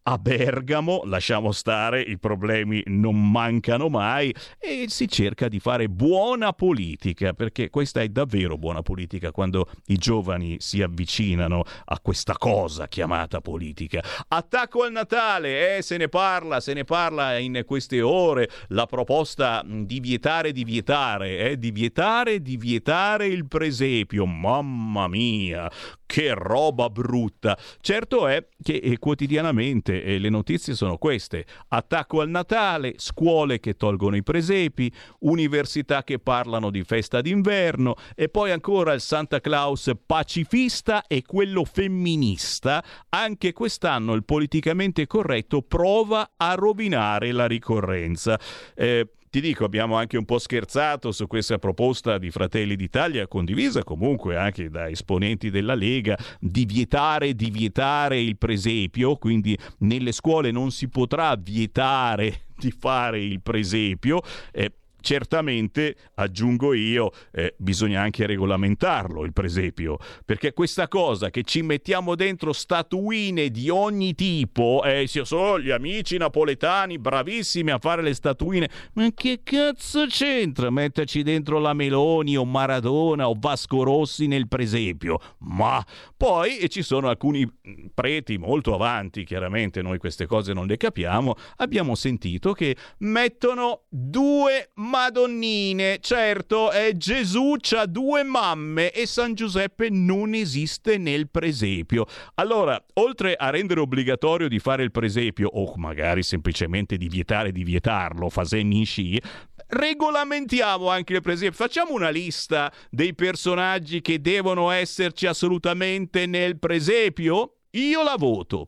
a Bergamo, lasciamo stare, i problemi non mancano mai e si cerca di fare buona politica, perché questa è davvero buona politica quando i giovani si avvicinano a questa cosa chiamata politica. Attacco al Natale, eh, se ne parla, se ne parla in queste ore, la proposta di vietare di vietare, eh, di vietare di vietare il presepio. Mamma mia, che roba brutta. Certo è che eh, quotidianamente eh, le notizie sono queste. Attacco al Natale, scuole che tolgono i presepi, università che parlano di festa d'inverno e poi ancora il Santa Claus pacifista e quello femminista. Anche quest'anno il politicamente corretto prova a rovinare la ricorrenza. Eh, ti dico, abbiamo anche un po' scherzato su questa proposta di Fratelli d'Italia, condivisa comunque anche da esponenti della Lega, di vietare, di vietare il presepio, quindi nelle scuole non si potrà vietare di fare il presepio. Eh, certamente, aggiungo io, eh, bisogna anche regolamentarlo il presepio, perché questa cosa che ci mettiamo dentro statuine di ogni tipo, eh, sono gli amici napoletani bravissimi a fare le statuine, ma che cazzo c'entra metterci dentro la Meloni o Maradona o Vasco Rossi nel presepio? Ma poi ci sono alcuni preti molto avanti, chiaramente noi queste cose non le capiamo, abbiamo sentito che mettono due Madonnine, certo, è Gesù c'ha due mamme e San Giuseppe non esiste nel presepio. Allora, oltre a rendere obbligatorio di fare il presepio, o magari semplicemente di vietare di vietarlo, fasenni sci, regolamentiamo anche il presepio. Facciamo una lista dei personaggi che devono esserci assolutamente nel presepio? Io la voto.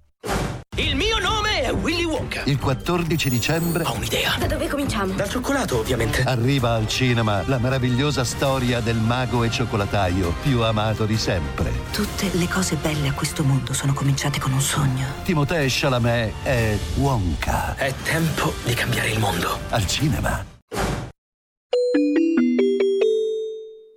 Il mio nome è Willy Wonka. Il 14 dicembre Ho un'idea. Da dove cominciamo? Dal cioccolato, ovviamente. arriva al cinema la meravigliosa storia del mago e cioccolataio più amato di sempre. Tutte le cose belle a questo mondo sono cominciate con un sogno. Timothée Chalamet è Wonka. È tempo di cambiare il mondo. Al cinema.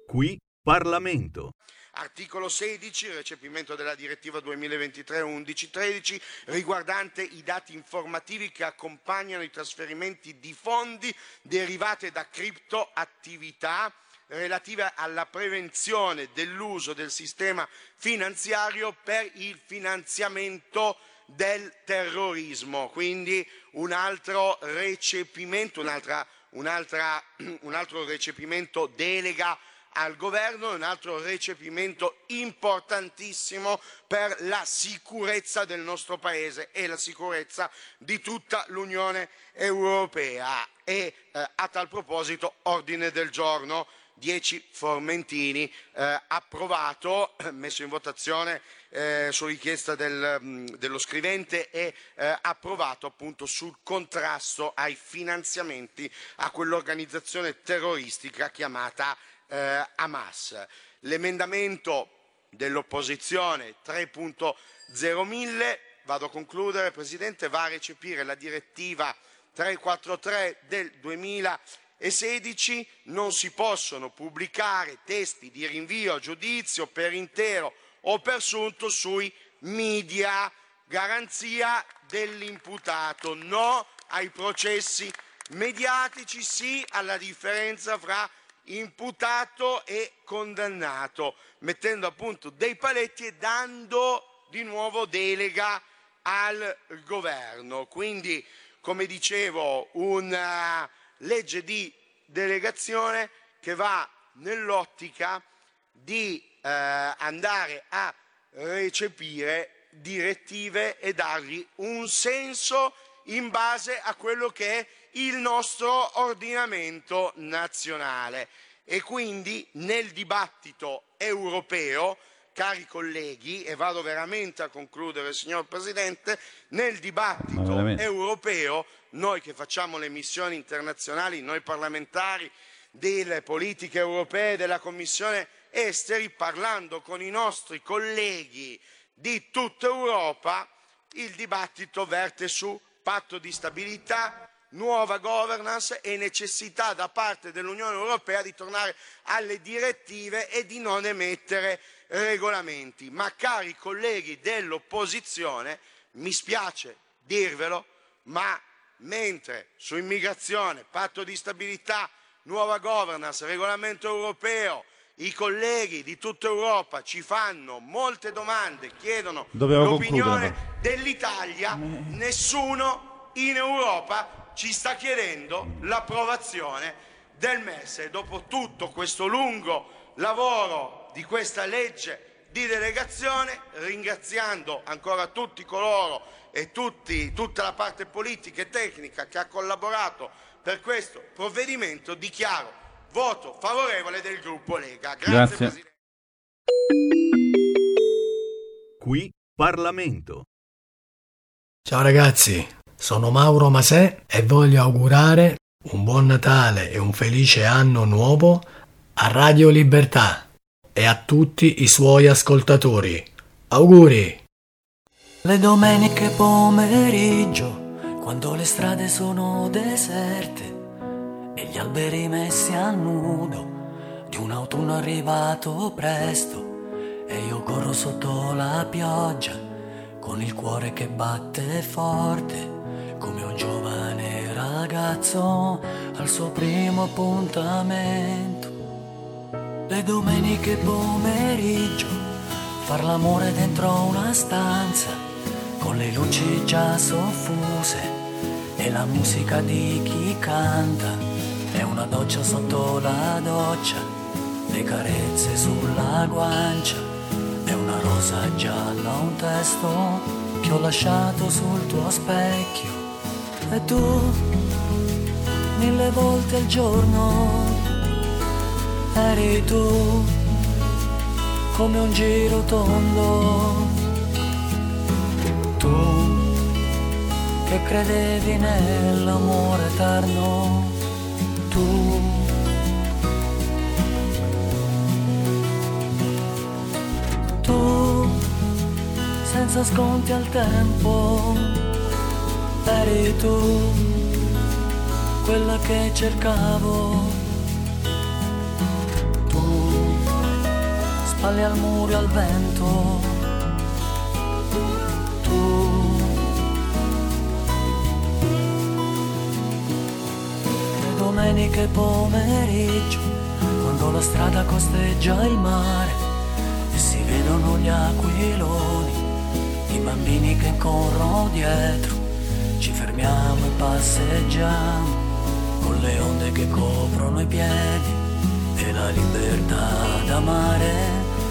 Qui Parlamento. Articolo 16, recepimento della direttiva 2023-1113 riguardante i dati informativi che accompagnano i trasferimenti di fondi derivati da criptoattività relative alla prevenzione dell'uso del sistema finanziario per il finanziamento del terrorismo. Quindi un altro recepimento, un'altra, un'altra, un altro recepimento delega al governo è un altro recepimento importantissimo per la sicurezza del nostro Paese e la sicurezza di tutta l'Unione Europea. E eh, a tal proposito ordine del giorno 10 Formentini eh, approvato, messo in votazione eh, su richiesta del, mh, dello scrivente e eh, approvato appunto sul contrasto ai finanziamenti a quell'organizzazione terroristica chiamata eh, Hamas. L'emendamento dell'opposizione 3.01000, vado a concludere Presidente, va a recepire la direttiva 343 del 2016, non si possono pubblicare testi di rinvio a giudizio per intero o per assunto sui media, garanzia dell'imputato, no ai processi mediatici, sì alla differenza fra imputato e condannato, mettendo appunto dei paletti e dando di nuovo delega al governo. Quindi, come dicevo, una legge di delegazione che va nell'ottica di eh, andare a recepire direttive e dargli un senso in base a quello che è il nostro ordinamento nazionale. E quindi nel dibattito europeo, cari colleghi, e vado veramente a concludere signor Presidente, nel dibattito europeo, noi che facciamo le missioni internazionali, noi parlamentari delle politiche europee della Commissione Esteri, parlando con i nostri colleghi di tutta Europa, il dibattito verte su patto di stabilità, nuova governance e necessità da parte dell'Unione Europea di tornare alle direttive e di non emettere regolamenti. Ma cari colleghi dell'opposizione, mi spiace dirvelo, ma mentre su immigrazione, patto di stabilità, nuova governance, regolamento europeo, i colleghi di tutta Europa ci fanno molte domande, chiedono Dovevo l'opinione dell'Italia, nessuno in Europa ci sta chiedendo l'approvazione del MES e dopo tutto questo lungo lavoro di questa legge di delegazione, ringraziando ancora tutti coloro e tutti- tutta la parte politica e tecnica che ha collaborato per questo provvedimento, dichiaro voto favorevole del gruppo Lega. Grazie, Grazie. Presidente. Qui Parlamento. Ciao ragazzi, sono Mauro Masè e voglio augurare un buon Natale e un felice anno nuovo a Radio Libertà e a tutti i suoi ascoltatori. Auguri! Le domeniche pomeriggio, quando le strade sono deserte e gli alberi messi a nudo di un autunno arrivato presto e io corro sotto la pioggia con il cuore che batte forte come un giovane ragazzo al suo primo appuntamento. Le domeniche pomeriggio, far l'amore dentro una stanza con le luci già soffuse e la musica di chi canta e una doccia sotto la doccia, le carezze sulla guancia e una rosa gialla, un testo che ho lasciato sul tuo specchio e tu mille volte al giorno eri tu come un giro tondo. Tu che credevi nell'amore eterno tu tu senza sconti al tempo eri tu quella che cercavo. Tu spalle al muro e al vento. Tu le domeniche pomeriggio quando la strada costeggia il mare e si vedono gli aquiloni i bambini che corrono dietro fermiamo e passeggiamo con le onde che coprono i piedi e la libertà d'amare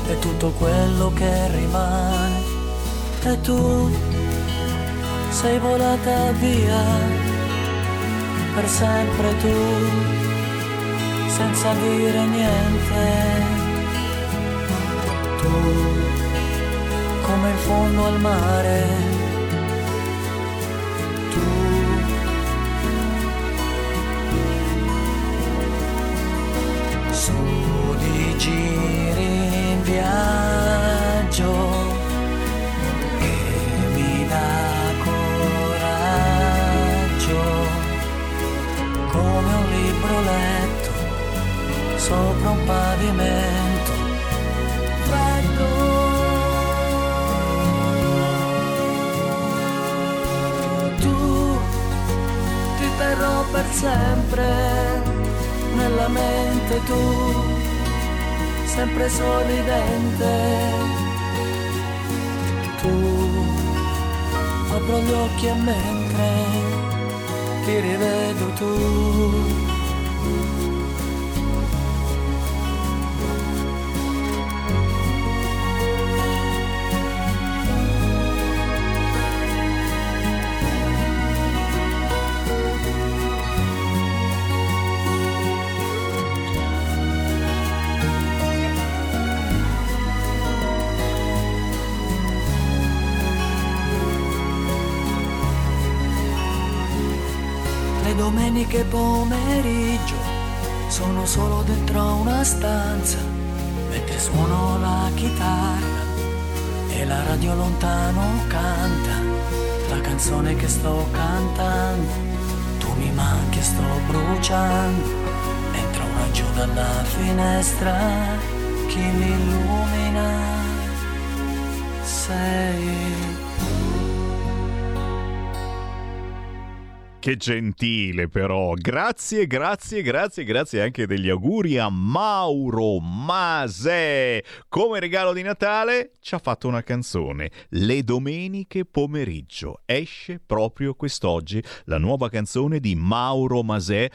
è tutto quello che rimane. E tu sei volata via per sempre tu senza dire niente. Tu come il fondo al mare viaggio che mi dà coraggio. Come un libro letto sopra un pavimento. Freddo tu ti terrò per sempre nella mente tu, sempre sorridente. Tu, apro gli occhi e mentre ti rivedo tu. Le domeniche pomeriggio sono solo dentro una stanza mentre suono la chitarra e la radio lontano canta la canzone che sto cantando. Tu mi manchi e sto bruciando. Entro raggio dalla finestra, chi mi illumina sei. Che gentile però, grazie, grazie, grazie, grazie anche degli auguri a Mauro Mase. Come regalo di Natale ci ha fatto una canzone, Le domeniche pomeriggio. Esce proprio quest'oggi la nuova canzone di Mauro Masè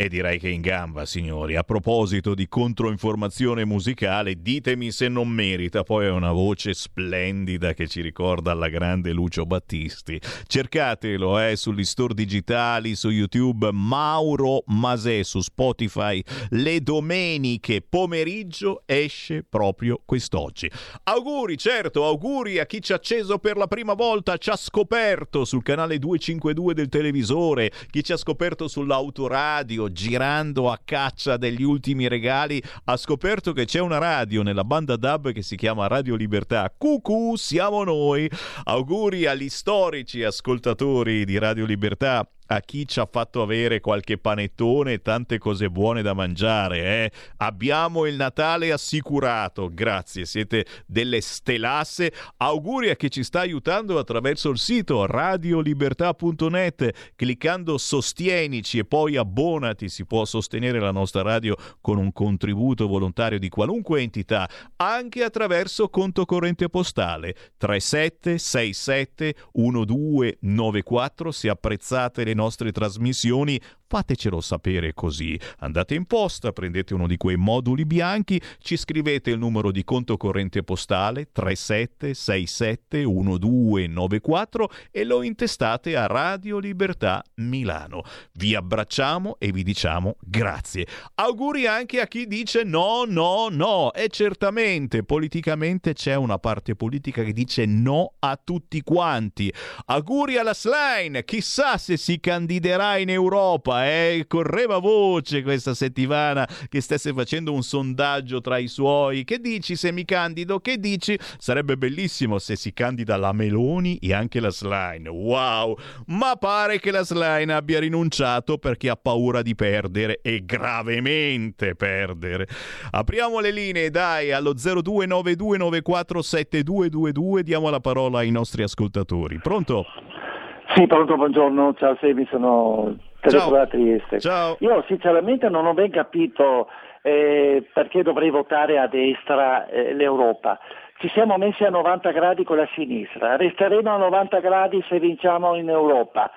E direi che in gamba, signori. A proposito di controinformazione musicale, ditemi se non merita. Poi è una voce splendida che ci ricorda alla grande Lucio Battisti. Cercatelo eh, sugli store digitali, su YouTube. Mauro Masè su Spotify. Le domeniche pomeriggio esce proprio quest'oggi. Auguri, certo, auguri a chi ci ha acceso per la prima volta, ci ha scoperto sul canale 252 del televisore, chi ci ha scoperto sull'autoradio girando a caccia degli ultimi regali, ha scoperto che c'è una radio nella banda DAB che si chiama Radio Libertà. Cucù, siamo noi. Auguri agli storici ascoltatori di Radio Libertà a chi ci ha fatto avere qualche panettone e tante cose buone da mangiare. Eh? Abbiamo il Natale assicurato, grazie, siete delle stelasse. Auguri a chi ci sta aiutando attraverso il sito radiolibertà.net, cliccando sostienici e poi abbonati, si può sostenere la nostra radio con un contributo volontario di qualunque entità, anche attraverso conto corrente postale 3767 1294 se apprezzate le nostre trasmissioni fatecelo sapere così. Andate in posta, prendete uno di quei moduli bianchi, ci scrivete il numero di conto corrente postale 37671294 e lo intestate a Radio Libertà Milano. Vi abbracciamo e vi diciamo grazie. Auguri anche a chi dice no, no, no. E certamente politicamente c'è una parte politica che dice no a tutti quanti. Auguri alla Slime, chissà se si candiderà in Europa eh? correva voce questa settimana che stesse facendo un sondaggio tra i suoi. Che dici se mi candido? Che dici? Sarebbe bellissimo se si candida la Meloni e anche la Slime. Wow! Ma pare che la Slime abbia rinunciato perché ha paura di perdere e gravemente perdere. Apriamo le linee, dai, allo 0292947222 diamo la parola ai nostri ascoltatori. Pronto? Sì, pronto, buongiorno, ciao Sebi, sono telefono da Trieste. Ciao. Io sinceramente non ho ben capito eh, perché dovrei votare a destra eh, l'Europa. Ci siamo messi a 90 gradi con la sinistra, resteremo a 90 gradi se vinciamo in Europa.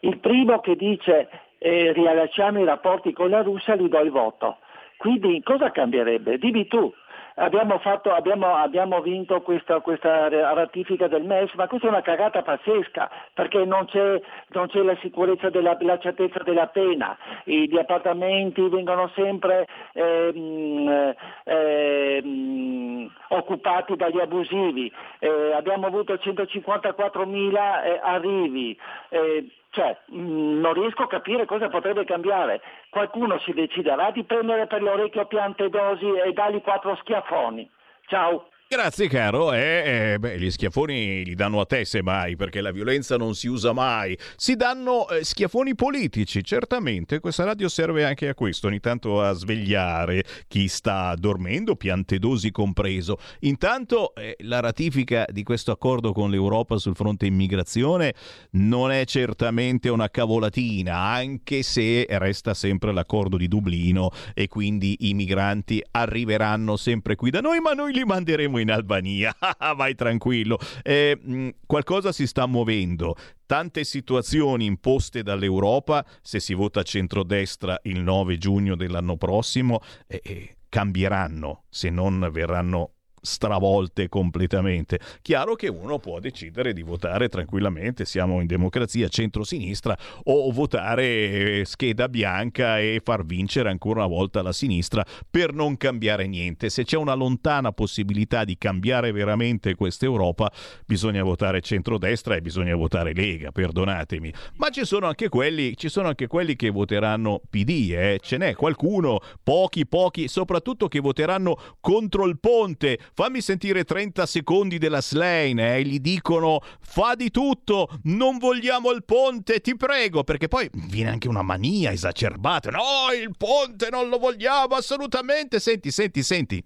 Il primo che dice eh, riallacciamo i rapporti con la Russia gli do il voto. Quindi cosa cambierebbe? Dimmi tu. Abbiamo, fatto, abbiamo, abbiamo vinto questa, questa, ratifica del MES, ma questa è una cagata pazzesca perché non c'è, non c'è la sicurezza della la certezza della pena, gli appartamenti vengono sempre ehm, ehm, occupati dagli abusivi, eh, abbiamo avuto 154.000 eh, arrivi. Eh, cioè, mh, non riesco a capire cosa potrebbe cambiare. Qualcuno si deciderà di prendere per l'orecchio piante dosi e dargli quattro schiaffoni. Ciao. Grazie caro, eh, eh, beh, gli schiaffoni li danno a te semmai perché la violenza non si usa mai, si danno eh, schiaffoni politici, certamente. Questa radio serve anche a questo, ogni tanto a svegliare chi sta dormendo, piantedosi compreso. Intanto eh, la ratifica di questo accordo con l'Europa sul fronte immigrazione non è certamente una cavolatina, anche se resta sempre l'accordo di Dublino e quindi i migranti arriveranno sempre qui da noi, ma noi li manderemo in Albania. Vai tranquillo. Eh, qualcosa si sta muovendo. Tante situazioni imposte dall'Europa, se si vota centrodestra il 9 giugno dell'anno prossimo, eh, eh, cambieranno se non verranno stravolte completamente. Chiaro che uno può decidere di votare tranquillamente, siamo in democrazia centro-sinistra, o votare scheda bianca e far vincere ancora una volta la sinistra per non cambiare niente. Se c'è una lontana possibilità di cambiare veramente questa Europa, bisogna votare centrodestra e bisogna votare Lega, perdonatemi. Ma ci sono anche quelli, ci sono anche quelli che voteranno PD, eh? ce n'è qualcuno, pochi, pochi, soprattutto che voteranno contro il ponte fammi sentire 30 secondi della Slane, eh, gli dicono fa di tutto, non vogliamo il ponte, ti prego, perché poi viene anche una mania esacerbata, no, il ponte non lo vogliamo assolutamente, senti, senti, senti.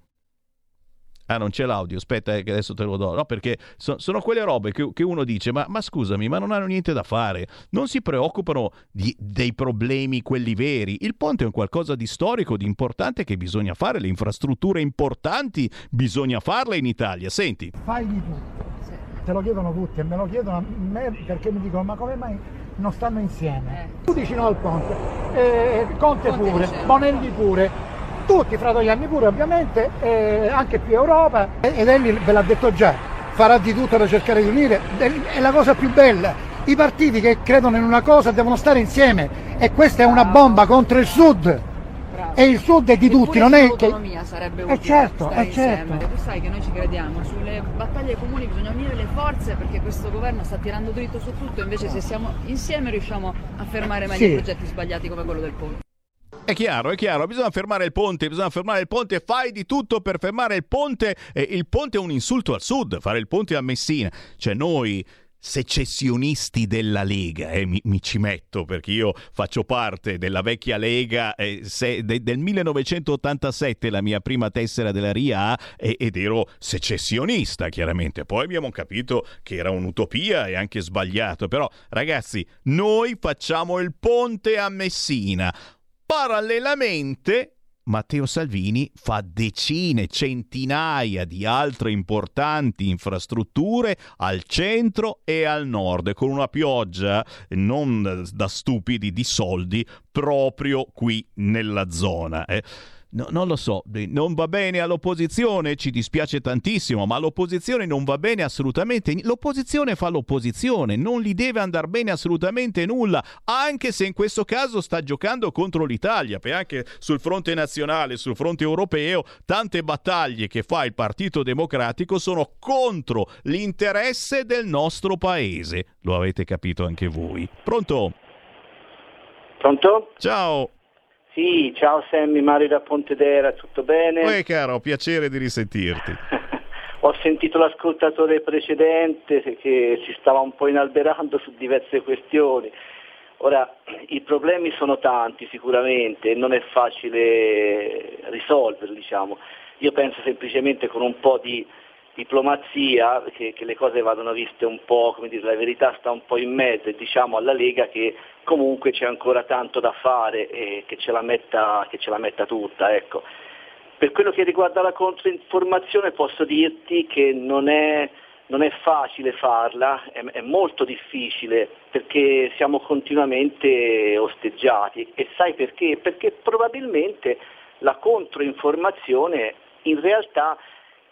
Ah, non c'è l'audio, aspetta eh, che adesso te lo do. No, perché so- sono quelle robe che, che uno dice, ma, ma, scusami, ma non hanno niente da fare. Non si preoccupano di, dei problemi, quelli veri. Il ponte è un qualcosa di storico, di importante che bisogna fare. Le infrastrutture importanti bisogna farle in Italia. Senti. Fagli tu. Te lo chiedono tutti e me lo chiedono a me perché mi dicono, ma come mai non stanno insieme? Tu dici no al ponte eh, Conte pure, Bonelli pure, tutti, Fratoianni pure ovviamente, eh, anche più Europa, ed Elli ve l'ha detto già, farà di tutto per cercare di unire, è la cosa più bella. I partiti che credono in una cosa devono stare insieme e questa è una bomba contro il Sud. E il Sud è di tutti, non è che... L'autonomia sarebbe Eh utile certo, eh insieme. certo. Tu sai che noi ci crediamo, sulle battaglie comuni bisogna unire le forze perché questo governo sta tirando dritto su tutto, invece se siamo insieme riusciamo a fermare meglio Sì. i progetti sbagliati come quello del ponte. È chiaro, è chiaro, bisogna fermare il ponte, bisogna fermare il ponte, fai di tutto per fermare il ponte. E il ponte è un insulto al sud, fare il ponte a Messina. Cioè noi secessionisti della Lega, eh, mi, mi ci metto perché io faccio parte della vecchia Lega eh, se- de- del 1987, la mia prima tessera della RIA e- ed ero secessionista chiaramente. Poi abbiamo capito che era un'utopia e anche sbagliato, però ragazzi, noi facciamo il ponte a Messina. Parallelamente, Matteo Salvini fa decine, centinaia di altre importanti infrastrutture al centro e al nord, con una pioggia non da stupidi di soldi proprio qui nella zona. eh. No, non lo so, non va bene all'opposizione, ci dispiace tantissimo, ma all'opposizione non va bene assolutamente. L'opposizione fa l'opposizione, non gli deve andare bene assolutamente nulla, anche se in questo caso sta giocando contro l'Italia, perché anche sul fronte nazionale, sul fronte europeo, tante battaglie che fa il Partito Democratico sono contro l'interesse del nostro paese. Lo avete capito anche voi. Pronto? Pronto? Ciao. Sì, ciao Sammy, Mario da Pontedera, tutto bene? Uè caro, piacere di risentirti. Ho sentito l'ascoltatore precedente che si stava un po' inalberando su diverse questioni. Ora, i problemi sono tanti sicuramente e non è facile risolverli, diciamo. Io penso semplicemente con un po' di diplomazia che, che le cose vadano viste un po', come dire, la verità sta un po' in mezzo e diciamo alla Lega che comunque c'è ancora tanto da fare e che ce la metta, ce la metta tutta. Ecco. Per quello che riguarda la controinformazione posso dirti che non è, non è facile farla, è, è molto difficile perché siamo continuamente osteggiati e sai perché? Perché probabilmente la controinformazione in realtà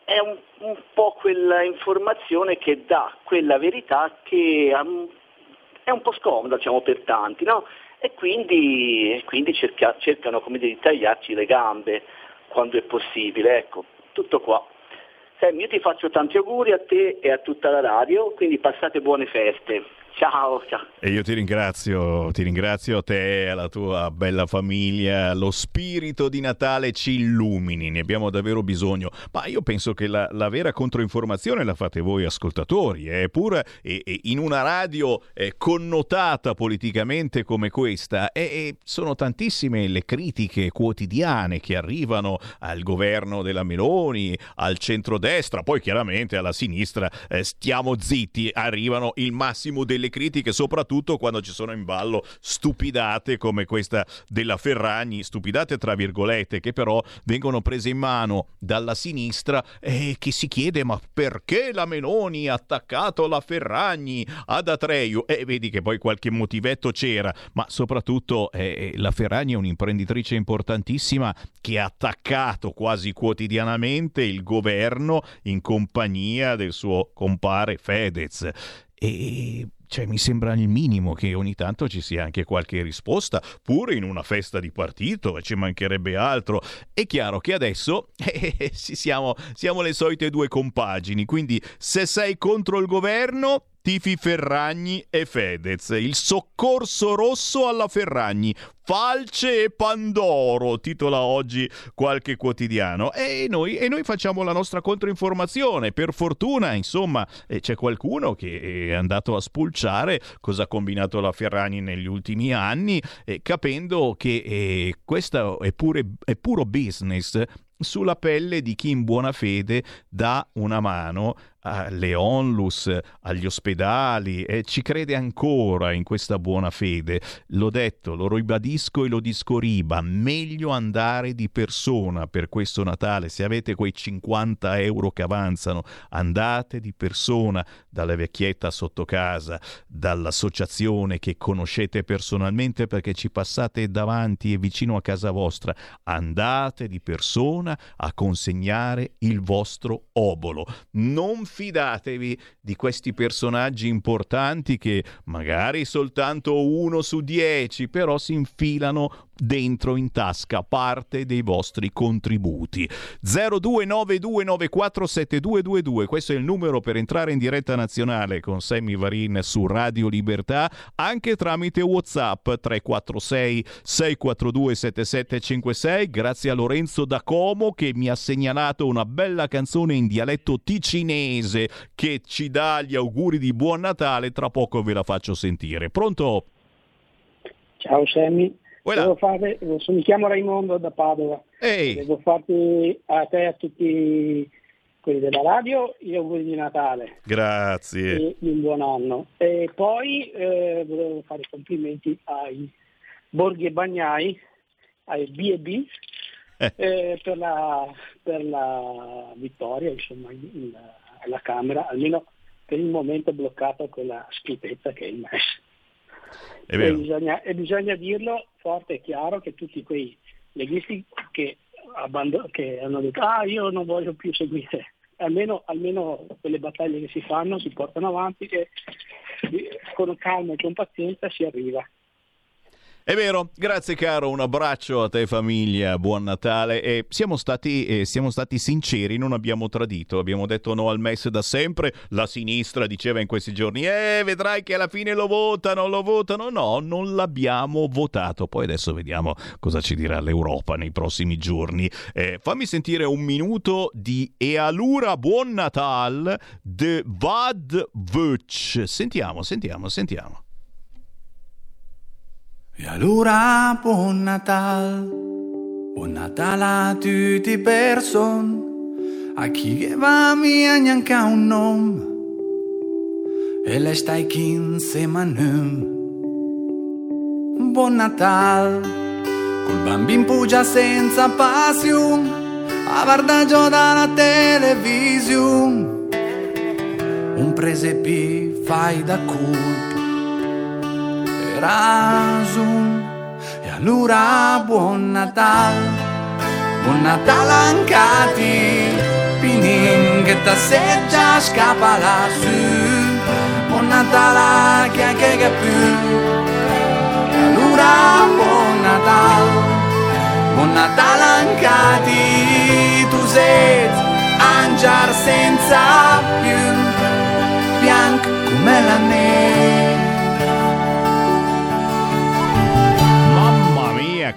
è un, un po' quella informazione che dà quella verità che um, è un po' scomoda diciamo, per tanti, no? E quindi, quindi cerca- cercano dire, di tagliarci le gambe quando è possibile. Ecco, tutto qua. Sammy, io ti faccio tanti auguri a te e a tutta la radio, quindi passate buone feste. Ciao, ciao. E io ti ringrazio, ti ringrazio a te alla tua bella famiglia. Lo spirito di Natale ci illumini, ne abbiamo davvero bisogno. Ma io penso che la, la vera controinformazione la fate voi ascoltatori, eh? pure e- e in una radio eh, connotata politicamente come questa. E sono tantissime le critiche quotidiane che arrivano al governo della Meloni, al centrodestra, poi chiaramente alla sinistra. eh, stiamo zitti, arrivano il massimo delle critiche, soprattutto quando ci sono in ballo stupidate come questa della Ferragni, stupidate tra virgolette, che però vengono prese in mano dalla sinistra e che si chiede ma perché la Meloni ha attaccato la Ferragni ad Atreio? E vedi che poi qualche motivetto c'era, ma soprattutto eh, la Ferragni è un'imprenditrice importantissima che ha attaccato quasi quotidianamente il governo in compagnia del suo compare Fedez. E cioè, mi sembra il minimo che ogni tanto ci sia anche qualche risposta, pure in una festa di partito, e ci mancherebbe altro. È chiaro che adesso eh, sì, siamo, siamo le solite due compagini, quindi se sei contro il governo tifi Ferragni e Fedez, il soccorso rosso alla Ferragni, Falce e Pandoro, titola oggi qualche quotidiano. E noi, e noi facciamo la nostra controinformazione. Per fortuna, insomma, eh, c'è qualcuno che è andato a spulciare cosa ha combinato la Ferragni negli ultimi anni, eh, capendo che eh, questo è, pure, è puro business sulla pelle di chi in buona fede dà una mano alle onlus, agli ospedali e ci crede ancora in questa buona fede. L'ho detto, lo ribadisco e lo discoriba, meglio andare di persona per questo Natale. Se avete quei 50 euro che avanzano, andate di persona dalla vecchietta sotto casa, dall'associazione che conoscete personalmente perché ci passate davanti e vicino a casa vostra. Andate di persona a consegnare il vostro obolo. Non fidatevi di questi personaggi importanti che magari soltanto uno su dieci, però si infilano dentro in tasca parte dei vostri contributi. 0292947222, questo è il numero per entrare in diretta nazionale con Sammy Varin su Radio Libertà, anche tramite WhatsApp 346 642 7756, grazie a Lorenzo da Como che mi ha segnalato una bella canzone in dialetto ticinese che ci dà gli auguri di buon Natale, tra poco ve la faccio sentire. Pronto? Ciao Sammy, fare, mi chiamo Raimondo da Padova, Ehi. devo farti a te e a tutti quelli della radio gli auguri di Natale Grazie. e un buon anno. E poi eh, volevo fare i complimenti ai Borghi e Bagnai, ai B&B, eh, per, la, per la vittoria insomma, in- in- alla Camera, almeno per il momento bloccato quella schifezza che è il MES. E bisogna, e bisogna dirlo forte e chiaro che tutti quei leghisti che, abbando- che hanno detto ah io non voglio più seguire, almeno, almeno quelle battaglie che si fanno si portano avanti e con calma e con pazienza si arriva. È vero, grazie caro, un abbraccio a te famiglia, buon Natale e siamo stati, eh, siamo stati sinceri, non abbiamo tradito, abbiamo detto no al MES da sempre, la sinistra diceva in questi giorni eh vedrai che alla fine lo votano, lo votano, no, non l'abbiamo votato, poi adesso vediamo cosa ci dirà l'Europa nei prossimi giorni. Eh, fammi sentire un minuto di E allora buon Natal de Vad Vuc, sentiamo, sentiamo, sentiamo. E allora buon Natal, buon Natal a tutti i person, a chi che va mia neanche un nome, e le stai a noi. Buon Natal, col bambino pugia senza passione, a guardaggio dalla televisione, un presepi fai da colpo ragione. E allora buon Natale, buon Natale anche a te, pinin che ta seggia scappa lassù, buon Natale che anche che più. E allora buon Natale, buon Natale anche a te, tu sei angiar senza più, bianco come la neve.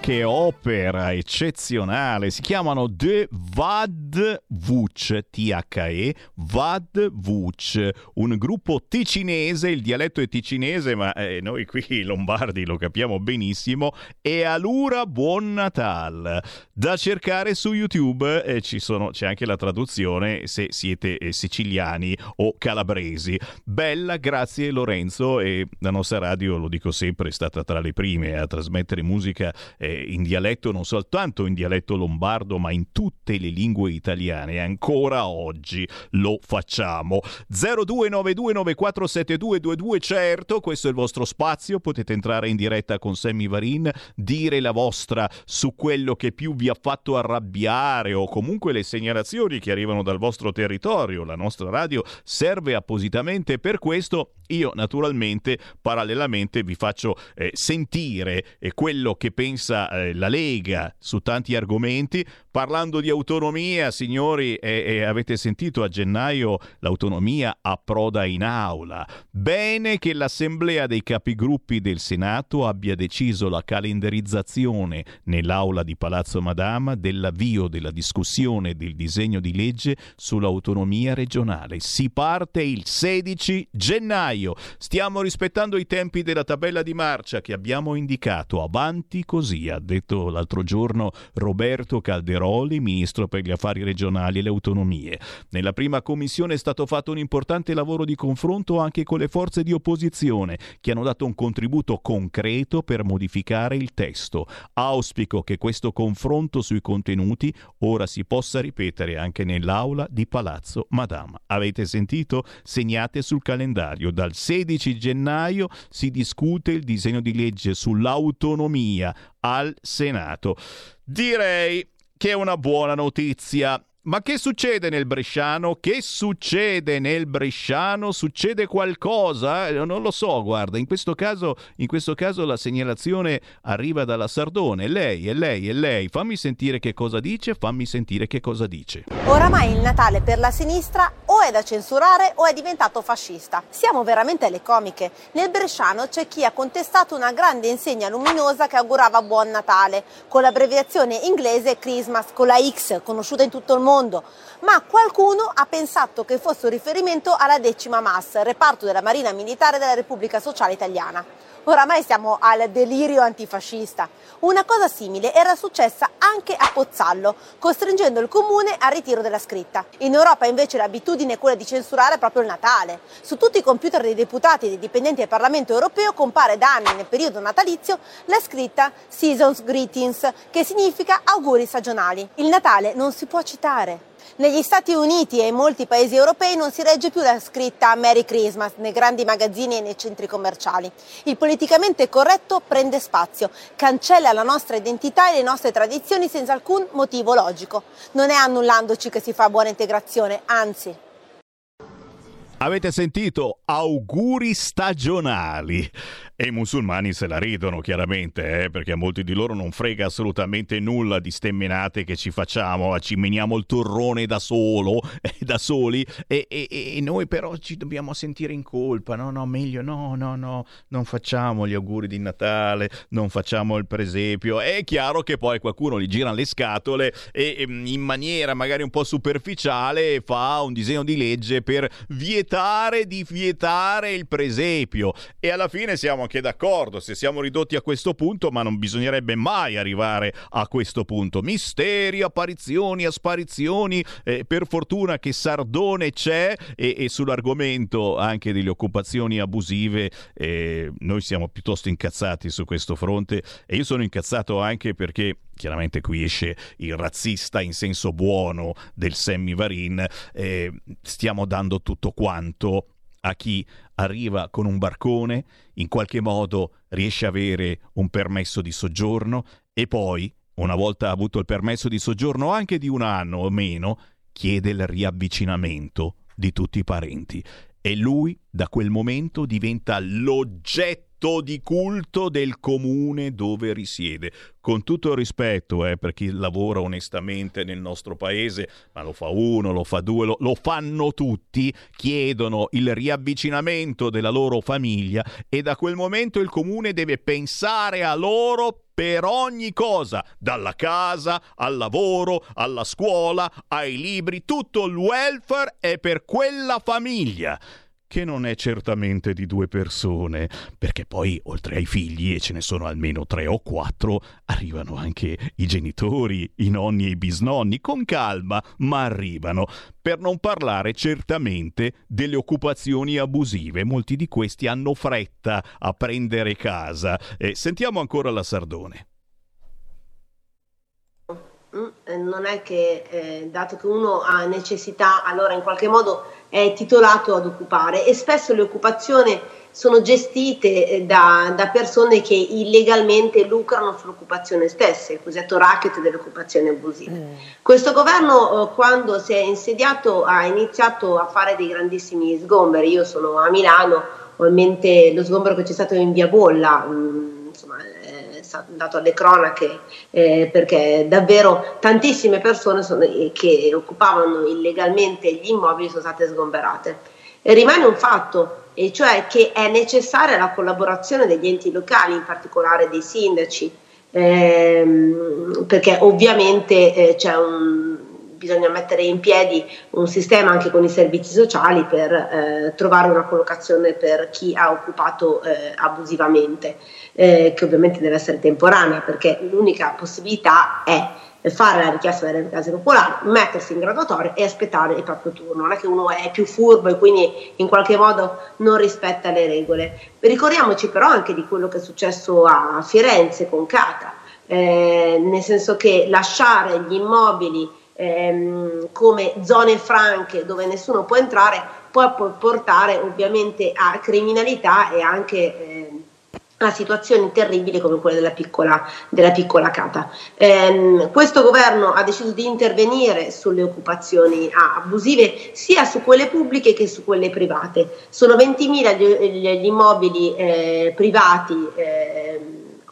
Che opera eccezionale! Si chiamano The Vad Vuc, T-H-E, Vad Vuc, un gruppo ticinese, il dialetto è ticinese, ma eh, noi qui lombardi lo capiamo benissimo. E allora buon Natal! Da cercare su YouTube eh, ci sono- c'è anche la traduzione se siete eh, siciliani o calabresi. Bella, grazie Lorenzo e la nostra radio, lo dico sempre, è stata tra le prime a trasmettere musica eh, in dialetto, non soltanto in dialetto lombardo, ma in tutte le lingue italiane. Ancora oggi lo facciamo. 0292947222, certo, questo è il vostro spazio, potete entrare in diretta con Sammy Varin, dire la vostra su quello che più vi ha fatto arrabbiare o comunque le segnalazioni che arrivano dal vostro territorio. La nostra radio serve appositamente per questo. Io naturalmente parallelamente vi faccio eh, sentire eh, quello che pensa eh, la Lega su tanti argomenti. Parlando di autonomia, signori, eh, eh, avete sentito a gennaio l'autonomia approda in aula. Bene che l'Assemblea dei capigruppi del Senato abbia deciso la calendarizzazione nell'aula di Palazzo Madama dell'avvio della discussione del disegno di legge sull'autonomia regionale. Si parte il 16 gennaio. Stiamo rispettando i tempi della tabella di marcia che abbiamo indicato. Avanti così, ha detto l'altro giorno Roberto Calderoli, ministro per gli affari regionali e le autonomie. Nella prima commissione è stato fatto un importante lavoro di confronto anche con le forze di opposizione, che hanno dato un contributo concreto per modificare il testo. Auspico che questo confronto sui contenuti ora si possa ripetere anche nell'aula di Palazzo Madama. Avete sentito? Segnate sul calendario. Dal 16 gennaio si discute il disegno di legge sull'autonomia al Senato. Direi che è una buona notizia. Ma che succede nel Bresciano? Che succede nel Bresciano? Succede qualcosa? Eh, Non lo so, guarda, in questo caso, in questo caso la segnalazione arriva dalla Sardone. Lei, è lei, è lei. Fammi sentire che cosa dice, fammi sentire che cosa dice. Oramai il Natale per la sinistra è da censurare o è diventato fascista. Siamo veramente alle comiche. Nel Bresciano c'è chi ha contestato una grande insegna luminosa che augurava Buon Natale, con l'abbreviazione inglese Christmas con la X, conosciuta in tutto il mondo. Ma qualcuno ha pensato che fosse un riferimento alla decima MAS, reparto della Marina Militare della Repubblica Sociale Italiana. Oramai siamo al delirio antifascista. Una cosa simile era successa anche a Pozzallo, costringendo il comune al ritiro della scritta. In Europa invece l'abitudine è quella di censurare proprio il Natale. Su tutti i computer dei deputati e dei dipendenti del Parlamento europeo compare da anni nel periodo natalizio la scritta Seasons Greetings, che significa auguri stagionali. Il Natale non si può citare. Negli Stati Uniti e in molti paesi europei non si regge più la scritta Merry Christmas nei grandi magazzini e nei centri commerciali. Il politicamente corretto prende spazio, cancella la nostra identità e le nostre tradizioni senza alcun motivo logico. Non è annullandoci che si fa buona integrazione, anzi. Avete sentito? Auguri stagionali. E i musulmani se la ridono chiaramente, eh, perché a molti di loro non frega assolutamente nulla di stemmenate che ci facciamo, ci meniamo il torrone da solo, eh, da soli, e, e- e noi però ci dobbiamo sentire in colpa. No, no, meglio no, no, no, non facciamo gli auguri di Natale, non facciamo il presepio. È chiaro che poi qualcuno gli gira le scatole e e, in maniera magari un po' superficiale fa un disegno di legge per vietare di vietare il presepio. E alla fine siamo anche d'accordo, se siamo ridotti a questo punto, ma non bisognerebbe mai arrivare a questo punto. Misteri, apparizioni, asparizioni, eh, per fortuna che Sardone c'è e, e sull'argomento anche delle occupazioni abusive eh, noi siamo piuttosto incazzati su questo fronte e io sono incazzato anche perché chiaramente qui esce il razzista in senso buono del Sammy Varin, eh, stiamo dando tutto quanto a chi arriva con un barcone, in qualche modo riesce a avere un permesso di soggiorno e poi, una volta avuto il permesso di soggiorno anche di un anno o meno, chiede il riavvicinamento di tutti i parenti. E lui, da quel momento, diventa l'oggetto di culto del comune dove risiede. Con tutto il rispetto eh, per chi lavora onestamente nel nostro paese, ma lo fa uno, lo fa due, lo, lo fanno tutti, chiedono il riavvicinamento della loro famiglia e da quel momento il comune deve pensare a loro per ogni cosa, dalla casa al lavoro, alla scuola, ai libri, tutto il welfare è per quella famiglia che non è certamente di due persone, perché poi oltre ai figli, e ce ne sono almeno tre o quattro, arrivano anche i genitori, i nonni e i bisnonni, con calma, ma arrivano. Per non parlare certamente delle occupazioni abusive, molti di questi hanno fretta a prendere casa. Eh, sentiamo ancora la Sardone. Mm, eh, Non è che, eh, dato che uno ha necessità, allora in qualche modo è titolato ad occupare e spesso le occupazioni sono gestite eh, da, da persone che illegalmente lucrano sull'occupazione stessa, il cosiddetto racket delle occupazioni abusive. Questo governo, eh, quando si è insediato, ha iniziato a fare dei grandissimi sgomberi. Io sono a Milano, ho in mente lo sgombero che c'è stato in via Bolla, mm, insomma, è stato dato alle cronache eh, perché davvero tantissime persone sono- eh, che occupavano illegalmente gli immobili sono state sgomberate. E rimane un fatto, e cioè che è necessaria la collaborazione degli enti locali, in particolare dei sindaci, ehm, perché ovviamente eh, c'è un bisogna mettere in piedi un sistema anche con i servizi sociali per eh, trovare una collocazione per chi ha occupato eh, abusivamente, eh, che ovviamente deve essere temporanea perché l'unica possibilità è fare la richiesta delle case popolari, mettersi in graduatoria e aspettare il proprio turno. Non è che uno è più furbo e quindi in qualche modo non rispetta le regole. Ricordiamoci però anche di quello che è successo a Firenze con Cata, eh, nel senso che lasciare gli immobili ehm, come zone franche dove nessuno può entrare può portare ovviamente a criminalità e anche eh, a situazioni terribili come quelle della piccola, della piccola Cata. Ehm, questo governo ha deciso di intervenire sulle occupazioni abusive sia su quelle pubbliche che su quelle private. Sono 20.000 gli, gli immobili eh, privati. Eh,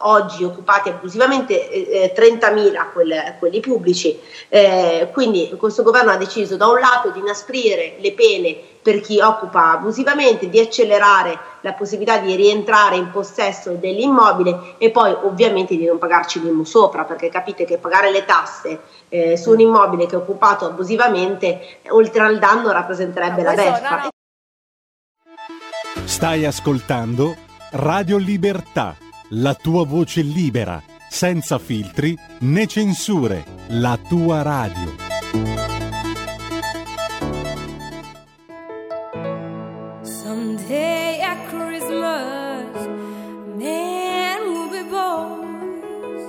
oggi occupati abusivamente eh, 30.000 eh, quelle, quelli pubblici, eh, quindi questo governo ha deciso da un lato di inasprire le pene per chi occupa abusivamente, di accelerare la possibilità di rientrare in possesso dell'immobile e poi ovviamente di non pagarci l'IMU sopra, perché capite che pagare le tasse eh, su un immobile che è occupato abusivamente, oltre al danno, rappresenterebbe la beffa. Stai ascoltando Radio Libertà la tua voce libera, senza filtri né censure, la tua radio. Someday at Christmas, man will be boys,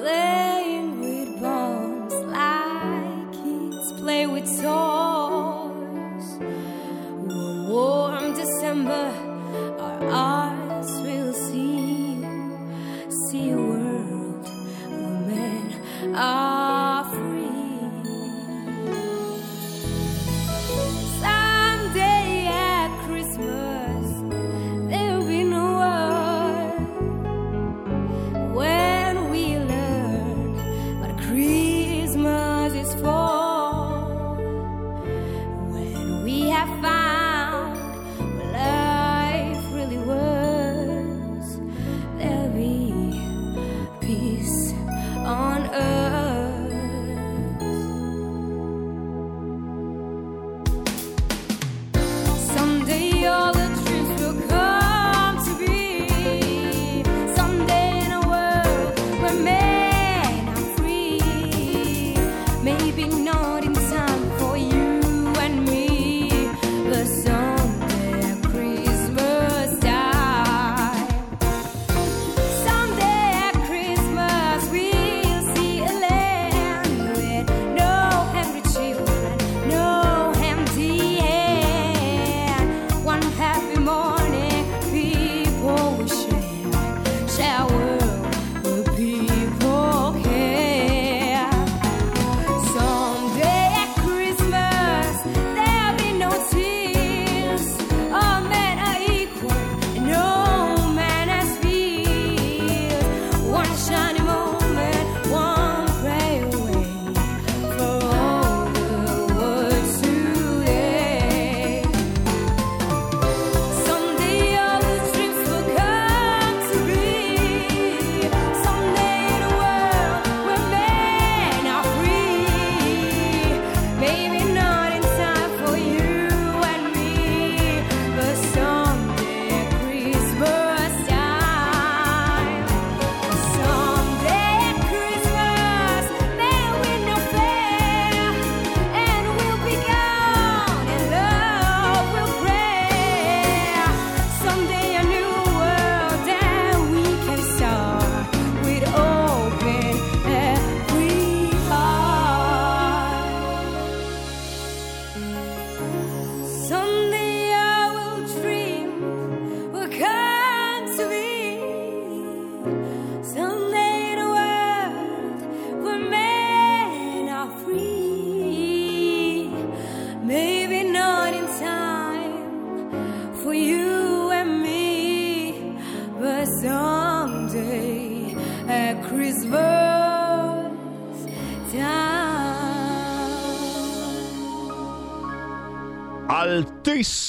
playing with bombs like kids play with toys. One warm December, our eyes will see see a world where men are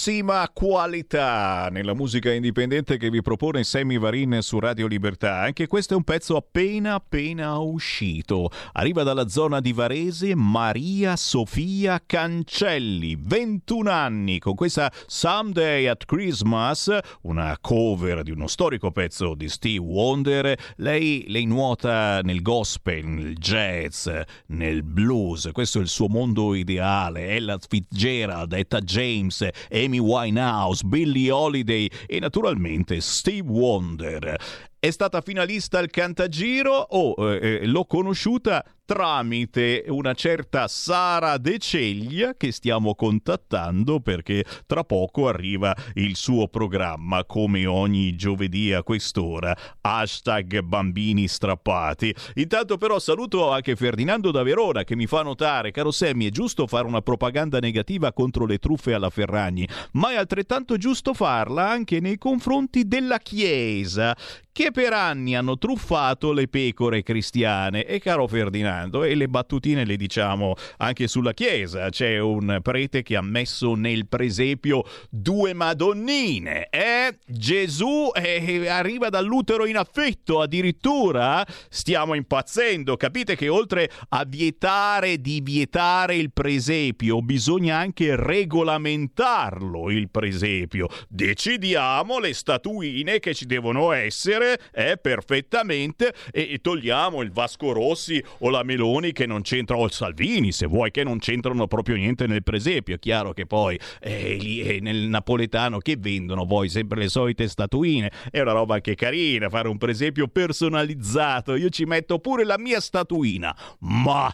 altissima qualità nella musica indipendente che vi propone Sammy Varin su Radio Libertà. Anche questo è un pezzo appena appena uscito. Arriva dalla zona di Varese Maria Sofia Cancelli, 21 anni, con questa Someday at Christmas, una cover di uno storico pezzo di Steve Wonder. Lei, lei nuota nel gospel, nel jazz, nel blues. Questo è il suo mondo ideale. Ella Fitzgerald, Etta James, Amy Winehouse, Billie Holiday e naturalmente Steve Wonder. È stata finalista al Cantagiro o eh, l'ho conosciuta tramite una certa Sara De Ceglia che stiamo contattando perché tra poco arriva il suo programma come ogni giovedì a quest'ora. Hashtag bambini strappati. Intanto però saluto anche Ferdinando da Verona che mi fa notare caro Sammy è giusto fare una propaganda negativa contro le truffe alla Ferragni ma è altrettanto giusto farla anche nei confronti della Chiesa che per anni hanno truffato le pecore cristiane. E caro Ferdinando e le battutine le diciamo anche sulla Chiesa. C'è un prete che ha messo nel presepio due madonnine. Eh? Gesù eh, arriva dall'utero in affetto addirittura. Stiamo impazzendo. Capite che oltre a vietare di vietare il presepio, bisogna anche regolamentarlo il presepio. Decidiamo le statuine che ci devono essere eh, perfettamente e togliamo il Vasco Rossi o la Meloni che non c'entrano, o il Salvini se vuoi, che non c'entrano proprio niente nel presepio. È chiaro che poi eh, lì, eh, nel napoletano che vendono poi sempre le solite statuine. È una roba anche carina fare un presepio personalizzato. Io ci metto pure la mia statuina. Ma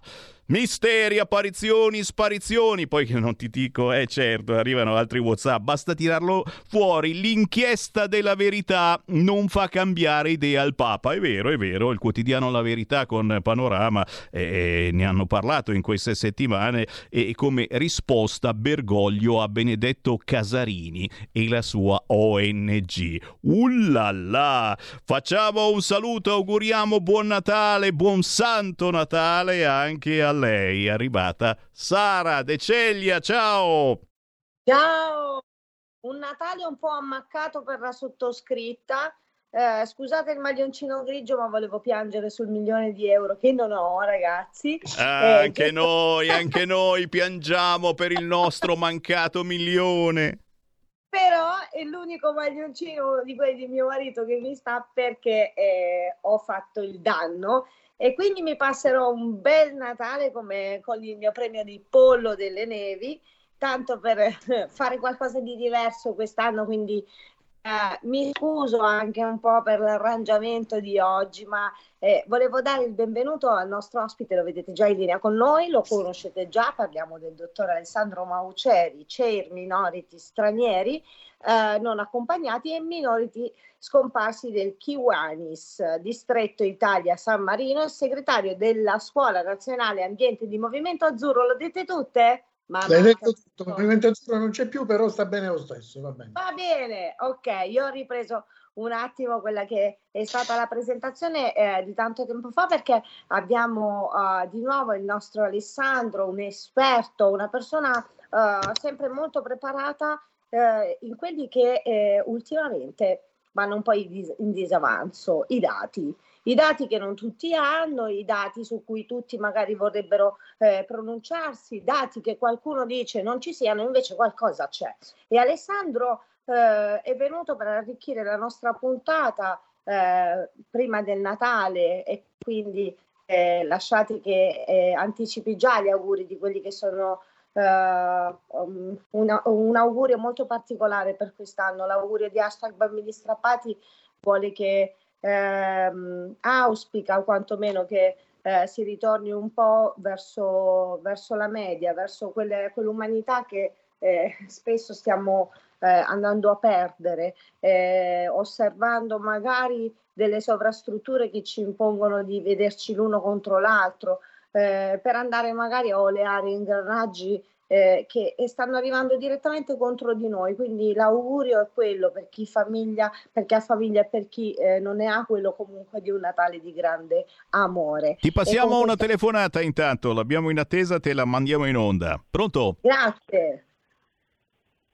Misteri, apparizioni, sparizioni. Poi che non ti dico, eh certo, arrivano altri WhatsApp. Basta tirarlo fuori. L'inchiesta della verità non fa cambiare idea al Papa. È vero, è vero. Il quotidiano La Verità con Panorama eh, ne hanno parlato in queste settimane. E come risposta Bergoglio a Benedetto Casarini e la sua ONG. Ullala! Facciamo un saluto, auguriamo buon Natale, buon Santo Natale anche a lei è arrivata Sara De Ceglia, ciao! Ciao! Un Natale un po' ammaccato per la sottoscritta. Eh, scusate il maglioncino grigio, ma volevo piangere sul milione di euro che non ho, ragazzi. Ah, Eh, anche che- noi, anche noi piangiamo per il nostro mancato milione. Però è l'unico maglioncino di quelli di mio marito che mi sta perché eh, ho fatto il danno e quindi mi passerò un bel Natale come con il mio premio di pollo delle nevi, tanto per fare qualcosa di diverso quest'anno, quindi eh, mi scuso anche un po' per l'arrangiamento di oggi, ma eh, volevo dare il benvenuto al nostro ospite, lo vedete già in linea con noi, lo conoscete già, parliamo del dottor Alessandro Mauceri, CEIR Minority Stranieri eh, non accompagnati e Minority scomparsi del Kiwanis, distretto Italia San Marino, e segretario della Scuola Nazionale Ambiente di Movimento Azzurro, lo dite tutte? Ma L'hai detto tutto, il movimento azzurro non c'è più, però sta bene lo stesso, va bene. Va bene, ok, io ho ripreso un attimo quella che è stata la presentazione eh, di tanto tempo fa perché abbiamo eh, di nuovo il nostro Alessandro, un esperto, una persona eh, sempre molto preparata eh, in quelli che eh, ultimamente vanno un po' in, dis- in disavanzo, i dati. I dati che non tutti hanno, i dati su cui tutti magari vorrebbero eh, pronunciarsi, dati che qualcuno dice non ci siano, invece qualcosa c'è. E Alessandro eh, è venuto per arricchire la nostra puntata eh, prima del Natale e quindi eh, lasciate che eh, anticipi già gli auguri di quelli che sono eh, um, una- un augurio molto particolare per quest'anno, l'augurio di hashtag bambini strappati vuole che ehm, auspica quantomeno che eh, si ritorni un po' verso, verso la media, verso quelle- quell'umanità che eh, spesso stiamo eh, andando a perdere, eh, osservando magari delle sovrastrutture che ci impongono di vederci l'uno contro l'altro, eh, per andare magari a oleare ingranaggi eh, che stanno arrivando direttamente contro di noi. Quindi l'augurio è quello per chi famiglia, per chi ha famiglia e per chi eh, non ne ha, quello comunque di un Natale di grande amore. Ti passiamo una questa- telefonata intanto, l'abbiamo in attesa, te la mandiamo in onda. Pronto? Grazie.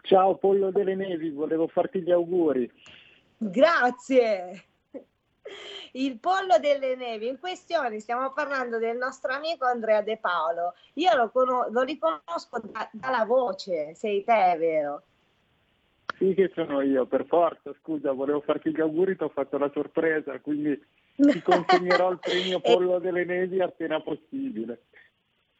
Ciao Pollo delle Nevi, volevo farti gli auguri. Grazie. Il pollo delle nevi in questione, stiamo parlando del nostro amico Andrea De Paolo. Io lo, cono- lo riconosco da- dalla voce, sei te, vero? Sì che sono io, per forza, scusa, volevo farti gli auguri, ti ho fatto la sorpresa, quindi ti consegnerò il premio Pollo delle Nevi appena possibile.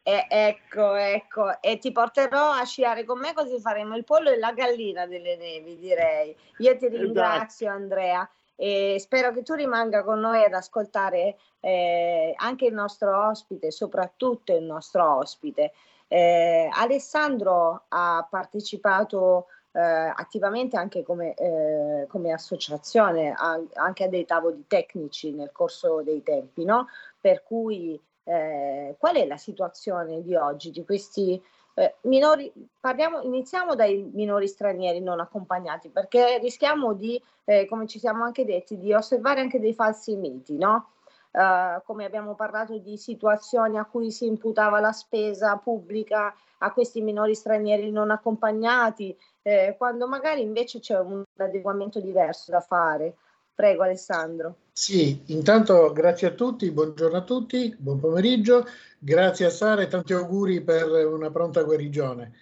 E- ecco, ecco, e ti porterò a sciare con me così faremo il pollo e la gallina delle nevi, direi. Io ti ringrazio Andrea e spero che tu rimanga con noi ad ascoltare eh, anche il nostro ospite, soprattutto il nostro ospite. Eh, Alessandro ha partecipato eh, attivamente anche come, eh, come associazione, a- anche a dei tavoli tecnici nel corso dei tempi, no? Per cui eh, qual è la situazione di oggi di questi eh, minori? Parliamo, iniziamo dai minori stranieri non accompagnati, perché rischiamo di, eh, come ci siamo anche detti, di osservare anche dei falsi miti, no? Eh, come abbiamo parlato di situazioni a cui si imputava la spesa pubblica a questi minori stranieri non accompagnati, eh, quando magari invece c'è un adeguamento diverso da fare. Prego Alessandro. Sì, intanto grazie a tutti, buongiorno a tutti, buon pomeriggio, grazie a Sara e tanti auguri per una pronta guarigione.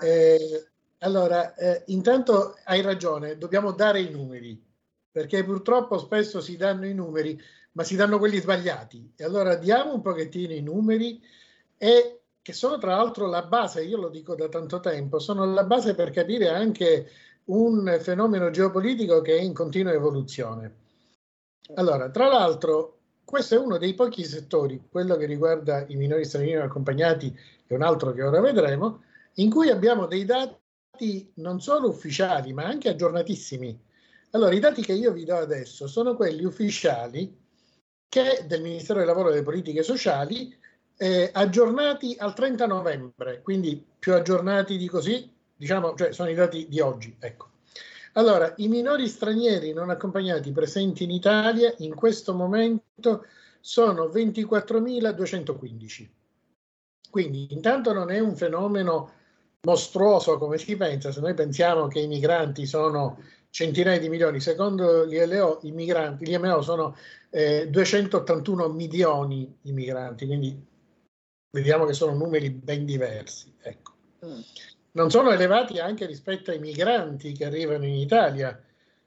Eh, allora, eh, intanto hai ragione, dobbiamo dare i numeri, perché purtroppo spesso si danno i numeri, ma si danno quelli sbagliati. E allora diamo un pochettino i numeri e che sono tra l'altro la base, io lo dico da tanto tempo, sono la base per capire anche un fenomeno geopolitico che è in continua evoluzione. Allora, tra l'altro, questo è uno dei pochi settori, quello che riguarda i minori stranieri accompagnati è un altro che ora vedremo, in cui abbiamo dei dati non solo ufficiali, ma anche aggiornatissimi. Allora, i dati che io vi do adesso sono quelli ufficiali che del Ministero del Lavoro e delle Politiche Sociali eh, aggiornati al 30 novembre, quindi più aggiornati di così, diciamo, cioè sono i dati di oggi, ecco. Allora, i minori stranieri non accompagnati presenti in Italia in questo momento sono 24.215. Quindi intanto non è un fenomeno mostruoso come si pensa, se noi pensiamo che i migranti sono centinaia di milioni, secondo l'ILO i migranti, gli MO sono eh, 281 milioni i migranti, quindi vediamo che sono numeri ben diversi. Ecco. Non sono elevati anche rispetto ai migranti che arrivano in Italia,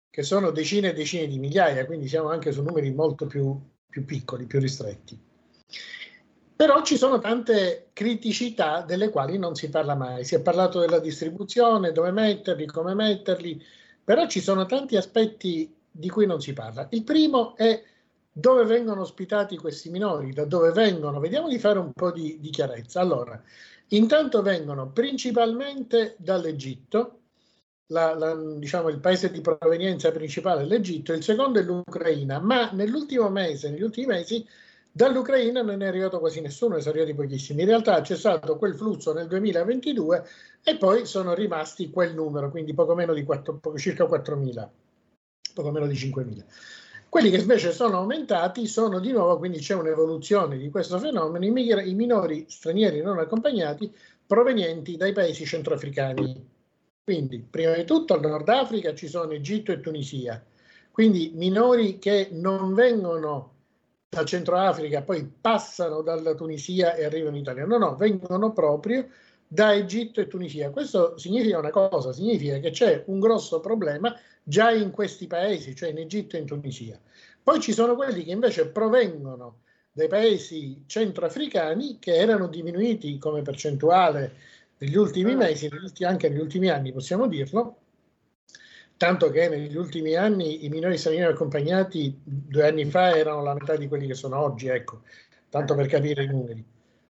che sono decine e decine di migliaia, quindi siamo anche su numeri molto più, più piccoli, più ristretti. Però ci sono tante criticità delle quali non si parla mai. Si è parlato della distribuzione, dove metterli, come metterli, però ci sono tanti aspetti di cui non si parla. Il primo è dove vengono ospitati questi minori, da dove vengono. Vediamo di fare un po' di, di chiarezza. Allora, intanto vengono principalmente dall'Egitto, la- la- diciamo il paese di provenienza principale è l'Egitto, il secondo è l'Ucraina, ma nell'ultimo mese, negli ultimi mesi, dall'Ucraina non è arrivato quasi nessuno, ne sono arrivati pochissimi. In realtà c'è stato quel flusso nel 2022 e poi sono rimasti quel numero, quindi poco meno di 4, poco- circa 4.000, poco meno di 5.000. Quelli che invece sono aumentati sono di nuovo, quindi c'è un'evoluzione di questo fenomeno, i, migra- i minori stranieri non accompagnati provenienti dai paesi centroafricani. Quindi, prima di tutto, al Nord Africa ci sono Egitto e Tunisia. Quindi minori che non vengono dal Centro Africa, poi passano dalla Tunisia e arrivano in Italia. No, no, vengono proprio da Egitto e Tunisia. Questo significa una cosa, significa che c'è un grosso problema già in questi paesi, cioè in Egitto e in Tunisia. Poi ci sono quelli che invece provengono dai paesi centroafricani che erano diminuiti come percentuale negli ultimi mesi, negli ulti- anche negli ultimi anni, possiamo dirlo, tanto che negli ultimi anni i minori stranieri accompagnati due anni fa erano la metà di quelli che sono oggi, ecco, tanto per capire i numeri.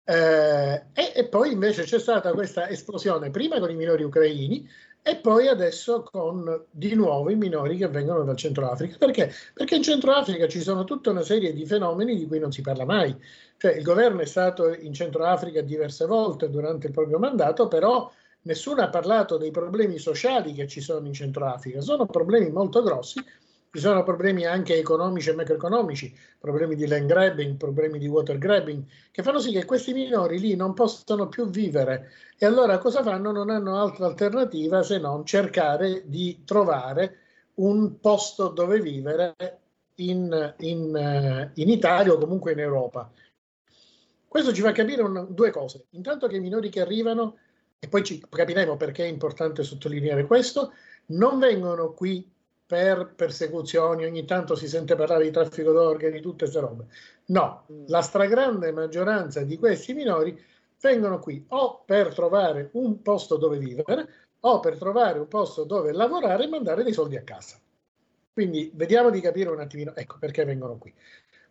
Eh, e, e poi invece c'è stata questa esplosione prima con i minori ucraini e poi adesso con di nuovo i minori che vengono dal Centro Africa. Perché? Perché in Centro Africa ci sono tutta una serie di fenomeni di cui non si parla mai. Cioè il governo è stato in Centro Africa diverse volte durante il proprio mandato, però nessuno ha parlato dei problemi sociali che ci sono in Centro Africa. Sono problemi molto grossi ci sono problemi anche economici e macroeconomici, problemi di land grabbing, problemi di water grabbing, che fanno sì che questi minori lì non possano più vivere. E allora cosa fanno? Non hanno altra alternativa se non cercare di trovare un posto dove vivere in, in, eh, in Italia o comunque in Europa. Questo ci fa capire un- due cose. Intanto che i minori che arrivano, e poi ci capiremo perché è importante sottolineare questo, non vengono qui per persecuzioni, ogni tanto si sente parlare di traffico d'organi, tutte queste robe. No, la stragrande maggioranza di questi minori vengono qui o per trovare un posto dove vivere o per trovare un posto dove lavorare e mandare dei soldi a casa. Quindi vediamo di capire un attimino, ecco perché vengono qui.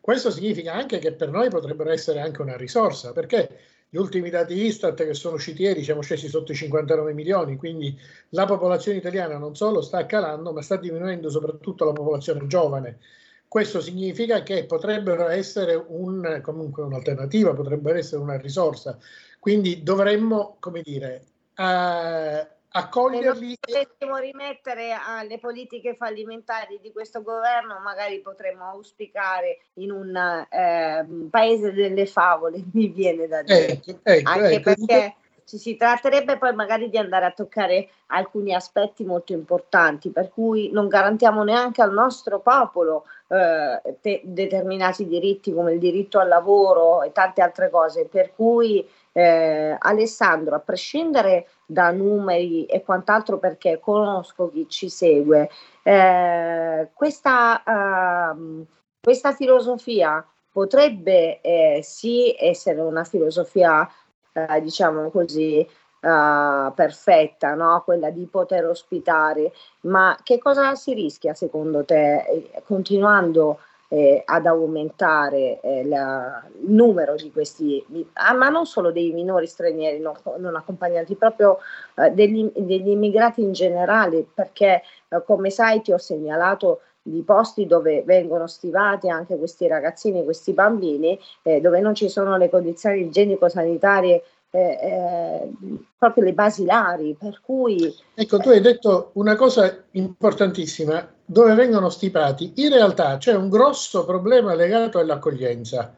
Questo significa anche che per noi potrebbero essere anche una risorsa, perché gli ultimi dati Istat che sono usciti ieri siamo scesi sotto i 59 milioni, quindi la popolazione italiana non solo sta calando, ma sta diminuendo soprattutto la popolazione giovane. Questo significa che potrebbero essere un, comunque un'alternativa, potrebbero essere una risorsa. Quindi dovremmo, come dire, eh, accoglierli Se non dovessimo rimettere alle politiche fallimentari di questo governo, magari potremmo auspicare in un eh, paese delle favole, mi viene da dire. Ecco, ecco, Anche perché ci si tratterebbe poi magari di andare a toccare alcuni aspetti molto importanti, per cui non garantiamo neanche al nostro popolo eh, te- determinati diritti come il diritto al lavoro e tante altre cose. Per cui eh, Alessandro, a prescindere da numeri e quant'altro, perché conosco chi ci segue, eh, questa, ehm, questa filosofia potrebbe eh, sì essere una filosofia, eh, diciamo così, eh, perfetta, no? quella di poter ospitare, ma che cosa si rischia secondo te eh, continuando eh, ad aumentare eh, la- il numero di questi, ah, ma non solo dei minori stranieri non, non accompagnati, proprio eh, degli, degli immigrati in generale, perché eh, come sai ti ho segnalato di posti dove vengono stivati anche questi ragazzini, questi bambini, eh, dove non ci sono le condizioni igienico-sanitarie eh, eh, proprio le basilari, per cui Ecco, tu hai detto una cosa importantissima, dove vengono stipati. In realtà c'è un grosso problema legato all'accoglienza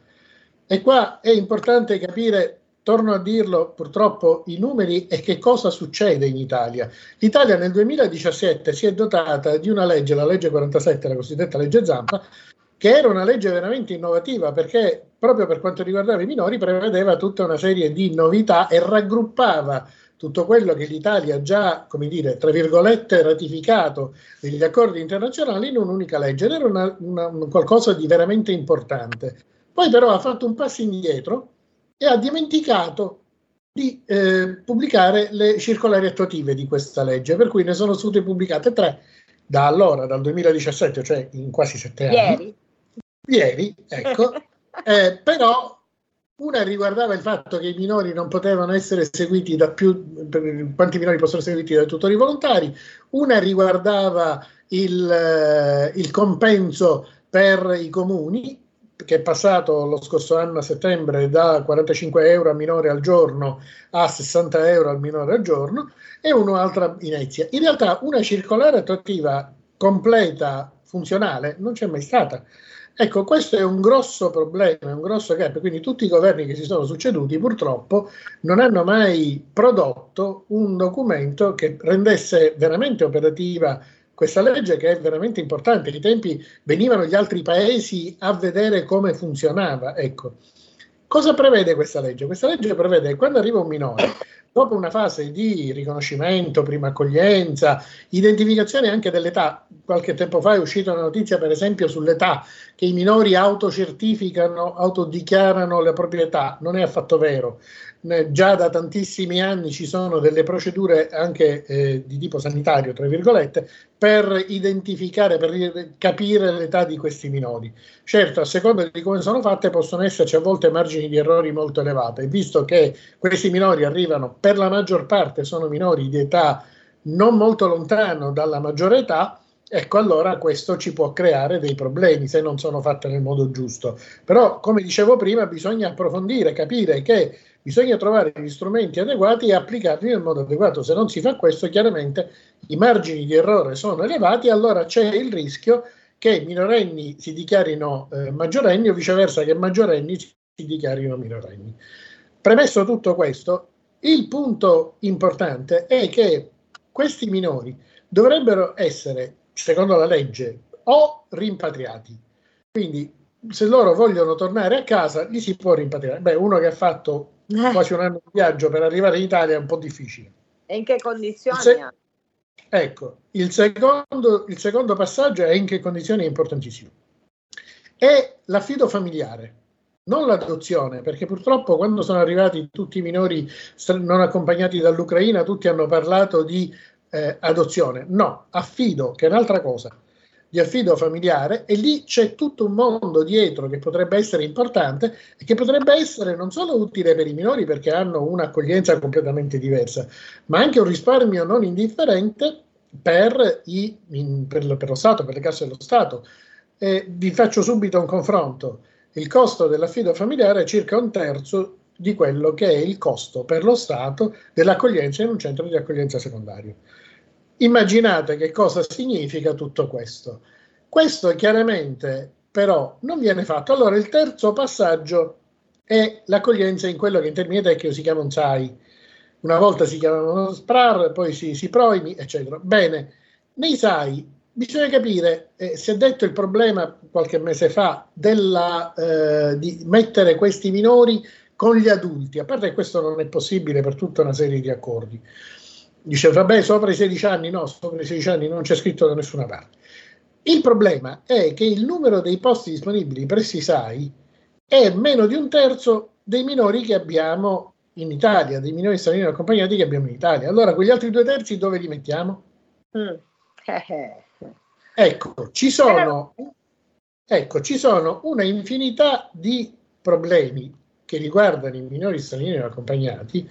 e qua è importante capire, torno a dirlo, purtroppo i numeri e che cosa succede in Italia. L'Italia nel 2017 si è dotata di una legge, la legge 47, la cosiddetta legge Zampa, che era una legge veramente innovativa perché proprio per quanto riguardava i minori prevedeva tutta una serie di novità e raggruppava tutto quello che l'Italia ha già, come dire, tra virgolette, ratificato negli accordi internazionali in un'unica legge. Ed era una- una- un qualcosa di veramente importante. Poi però ha fatto un passo indietro e ha dimenticato di eh, pubblicare le circolari attuative di questa legge, per cui ne sono state pubblicate tre da allora, dal 2017, cioè in quasi sette anni. ieri Ieri, ecco. Eh, però una riguardava il fatto che i minori non potevano essere seguiti da più, quanti minori possono essere seguiti da tutori volontari, una riguardava il, eh, il compenso per i comuni, che è passato lo scorso anno a settembre da 45 euro al minore al giorno a 60 euro al minore al giorno, e un'altra inizia. In realtà una circolare attuativa completa, funzionale, non c'è mai stata. Ecco, questo è un grosso problema, un grosso gap, quindi tutti i governi che si sono succeduti purtroppo non hanno mai prodotto un documento che rendesse veramente operativa questa legge che è veramente importante. Ai tempi venivano gli altri paesi a vedere come funzionava. Ecco, cosa prevede questa legge? Questa legge prevede che quando arriva un minore, dopo una fase di riconoscimento, prima accoglienza, identificazione anche dell'età, qualche tempo fa è uscita una notizia per esempio sull'età, che i minori autocertificano, autodichiarano la propria età, non è affatto vero. Ne- Già da tantissimi anni ci sono delle procedure anche eh, di tipo sanitario, tra virgolette, per identificare, per capire l'età di questi minori. Certo, a seconda di come sono fatte possono esserci a volte margini di errori molto elevati, visto che questi minori arrivano, per la maggior parte sono minori di età non molto lontano dalla maggiore età, ecco allora questo ci può creare dei problemi se non sono fatte nel modo giusto. Però, come dicevo prima, bisogna approfondire, capire che bisogna trovare gli strumenti adeguati e applicarli nel modo adeguato. Se non si fa questo, chiaramente i margini di errore sono elevati, allora c'è il rischio che minorenni si dichiarino eh, maggiorenni o viceversa che maggiorenni si dichiarino minorenni. Premesso tutto questo, il punto importante è che questi minori dovrebbero essere, secondo la legge, o rimpatriati. Quindi se loro vogliono tornare a casa, li si può rimpatriare. Beh, uno che ha fatto quasi un anno di viaggio per arrivare in Italia è un po' difficile. E in che condizioni? Se- Ecco, il secondo, il secondo passaggio è in che condizioni è importantissimo. È l'affido familiare, non l'adozione, perché purtroppo quando sono arrivati tutti i minori non accompagnati dall'Ucraina, tutti hanno parlato di eh, adozione. No, affido, che è un'altra cosa, di affido familiare e lì c'è tutto un mondo dietro che potrebbe essere importante e che potrebbe essere non solo utile per i minori perché hanno un'accoglienza completamente diversa, ma anche un risparmio non indifferente per, i, in- per per lo Stato, per le casse dello Stato. E vi faccio subito un confronto. Il costo dell'affido familiare è circa un terzo di quello che è il costo per lo Stato dell'accoglienza in un centro di accoglienza secondario. Immaginate che cosa significa tutto questo. Questo chiaramente però non viene fatto. Allora il terzo passaggio è l'accoglienza in quello che in termini tecnici si chiama un SAI. Una volta si chiamavano SPRAR, poi si, si proimi, eccetera. Bene, nei SAI bisogna capire, eh, si è detto il problema qualche mese fa della, eh, di mettere questi minori con gli adulti, a parte che questo non è possibile per tutta una serie di accordi. Dice, vabbè, sopra i 16 anni, no, sopra i 16 anni non c'è scritto da nessuna parte. Il problema è che il numero dei posti disponibili presso i SAI è meno di un terzo dei minori che abbiamo in Italia, dei minori stranieri accompagnati che abbiamo in Italia. Allora, quegli altri due terzi dove li mettiamo? Mm. Eh, eh. Ecco, ci sono, ecco, ci sono una infinità di problemi che riguardano i minori stranieri accompagnati.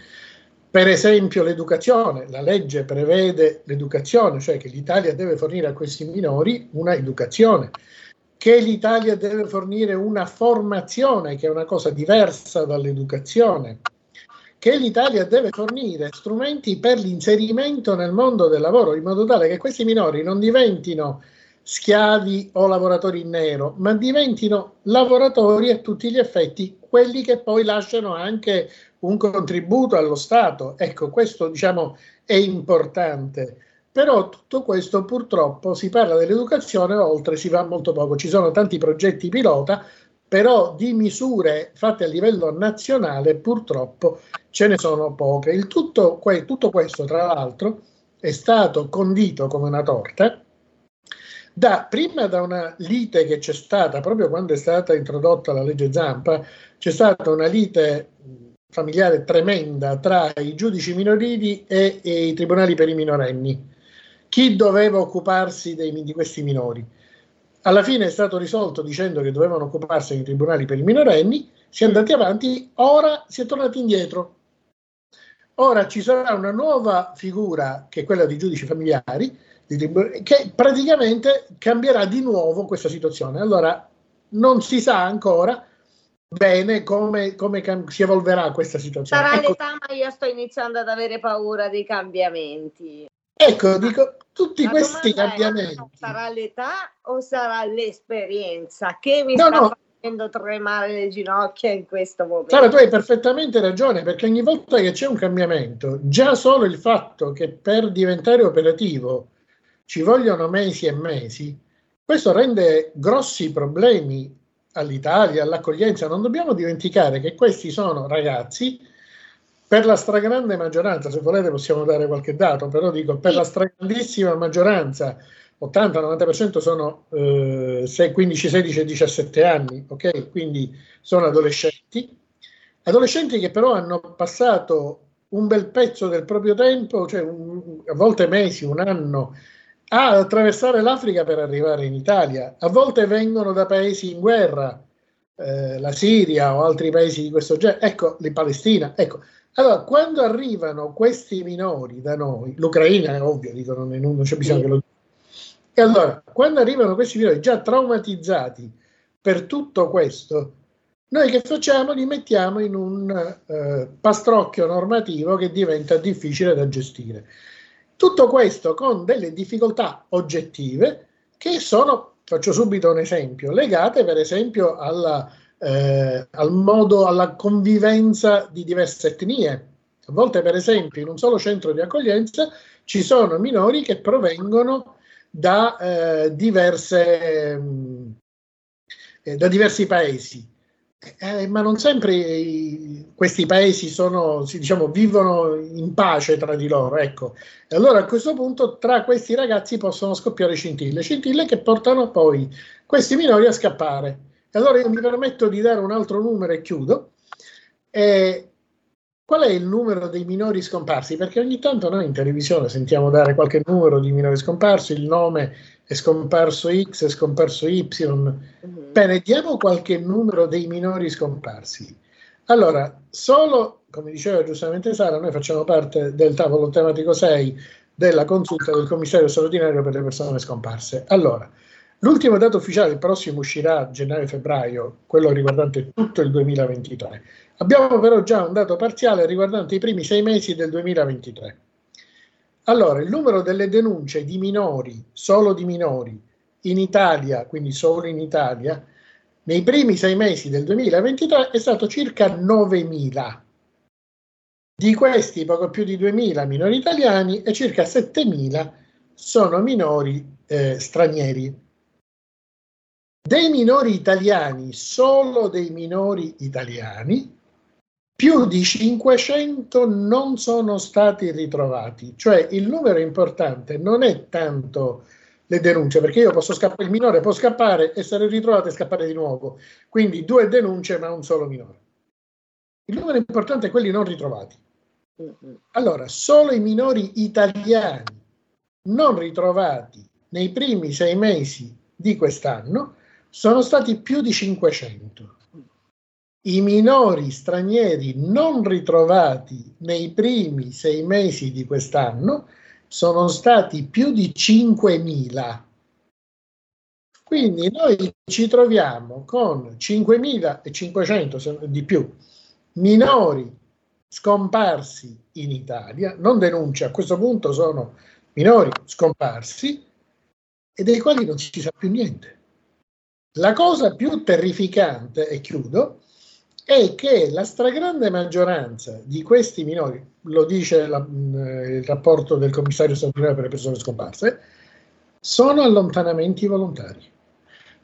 Per esempio l'educazione, la legge prevede l'educazione, cioè che l'Italia deve fornire a questi minori una educazione, che l'Italia deve fornire una formazione, che è una cosa diversa dall'educazione, che l'Italia deve fornire strumenti per l'inserimento nel mondo del lavoro, in modo tale che questi minori non diventino schiavi o lavoratori in nero, ma diventino lavoratori a tutti gli effetti, quelli che poi lasciano anche un contributo allo Stato. Ecco, questo diciamo è importante. Però tutto questo purtroppo si parla dell'educazione, oltre si va molto poco. Ci sono tanti progetti pilota, però di misure fatte a livello nazionale purtroppo ce ne sono poche. Il tutto, que- tutto questo, tra l'altro, è stato condito come una torta da, prima da una lite che c'è stata proprio quando è stata introdotta la legge Zampa, c'è stata una lite familiare tremenda tra i giudici minorili e, e i tribunali per i minorenni. Chi doveva occuparsi dei, di questi minori? Alla fine è stato risolto dicendo che dovevano occuparsi dei tribunali per i minorenni, si è andati avanti, ora si è tornati indietro. Ora ci sarà una nuova figura che è quella dei giudici familiari, che praticamente cambierà di nuovo questa situazione. Allora non si sa ancora bene come, come si evolverà questa situazione. Sarà Ecco, l'età, ma io sto iniziando ad avere paura dei cambiamenti. ecco, dico, tutti La questi domanda è, cambiamenti. sarà l'età o sarà l'esperienza che mi No, sta no. facendo tremare le ginocchia in questo momento? Sara, tu hai perfettamente ragione perché ogni volta che c'è un cambiamento, già solo il fatto che per diventare operativo ci vogliono mesi e mesi, questo rende grossi problemi all'Italia, all'accoglienza. Non dobbiamo dimenticare che questi sono ragazzi, per la stragrande maggioranza, se volete possiamo dare qualche dato, però dico per la stragrandissima maggioranza, 80-90% sono eh, se- 15, 16 e 17 anni, ok? Quindi sono adolescenti. Adolescenti che però hanno passato un bel pezzo del proprio tempo, cioè un- a volte mesi, un anno, a attraversare l'Africa per arrivare in Italia. A volte vengono da paesi in guerra, eh, la Siria o altri paesi di questo genere, ecco, la Palestina. Ecco. Allora, quando arrivano questi minori da noi, l'Ucraina è ovvio, dicono, non non c'è bisogno che lo e allora, quando arrivano questi minori già traumatizzati per tutto questo, noi che facciamo? Li mettiamo in un eh, pastrocchio normativo che diventa difficile da gestire. Tutto questo con delle difficoltà oggettive che sono faccio subito un esempio, legate per esempio alla, eh, al modo, alla convivenza di diverse etnie. A volte, per esempio, in un solo centro di accoglienza ci sono minori che provengono da, eh, diverse, mh, eh, da diversi paesi. Eh, ma non sempre i- questi paesi sono, diciamo, vivono in pace tra di loro. Ecco. E allora a questo punto tra questi ragazzi possono scoppiare scintille, scintille che portano poi questi minori a scappare. E allora io mi permetto di dare un altro numero e chiudo. Eh, qual è il numero dei minori scomparsi? Perché ogni tanto noi in televisione sentiamo dare qualche numero di minori scomparsi, il nome è scomparso X, è scomparso Y. Bene, diamo qualche numero dei minori scomparsi. Allora, solo, come diceva giustamente Sara, noi facciamo parte del tavolo tematico 6 della consulta del commissario straordinario per le persone scomparse. Allora, l'ultimo dato ufficiale, il prossimo uscirà a gennaio-febbraio, quello riguardante tutto il 2023. Abbiamo però già un dato parziale riguardante i primi sei mesi del 2023. Allora, il numero delle denunce di minori, solo di minori, in Italia, quindi solo in Italia, nei primi sei mesi del 2023 è stato circa 9.000. Di questi poco più di 2.000 minori italiani e circa 7.000 sono minori eh, stranieri. Dei minori italiani, solo dei minori italiani, più di 500 non sono stati ritrovati. Cioè il numero importante non è tanto le denunce, perché io posso scappare, il minore può scappare, essere ritrovato e scappare di nuovo. Quindi due denunce ma un solo minore. Il numero importante è quelli non ritrovati. Allora, solo i minori italiani non ritrovati nei primi sei mesi di quest'anno sono stati più di 500. I minori stranieri non ritrovati nei primi sei mesi di quest'anno sono stati più di 5.000. Quindi noi ci troviamo con 5.500 se- di più minori scomparsi in Italia, non denunce, a questo punto sono minori scomparsi e dei quali non si sa più niente. La cosa più terrificante, e chiudo, è che la stragrande maggioranza di questi minori, lo dice la- mh, il rapporto del commissario straordinario per le persone scomparse, sono allontanamenti volontari.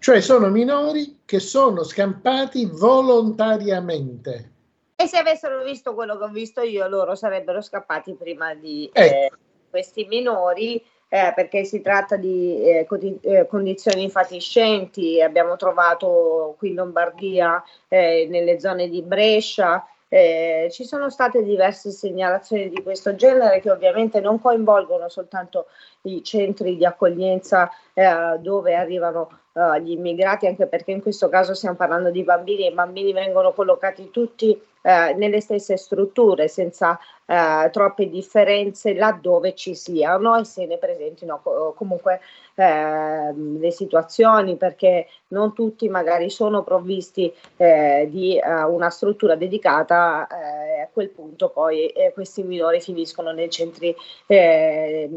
Cioè sono minori che sono scampati volontariamente. E se avessero visto quello che ho visto io, loro sarebbero scappati prima di Ecco. eh, questi minori, eh, perché si tratta di eh, coti- eh, condizioni fatiscenti. Abbiamo trovato qui in Lombardia, eh, nelle zone di Brescia, eh, ci sono state diverse segnalazioni di questo genere che ovviamente non coinvolgono soltanto i centri di accoglienza eh, dove arrivano eh, gli immigrati, anche perché in questo caso stiamo parlando di bambini e i bambini vengono collocati tutti eh, nelle stesse strutture senza eh, troppe differenze laddove ci siano e se ne presentino co- comunque ehm, le situazioni perché non tutti magari sono provvisti eh, di eh, una struttura dedicata a quel punto poi questi minori finiscono nei centri eh,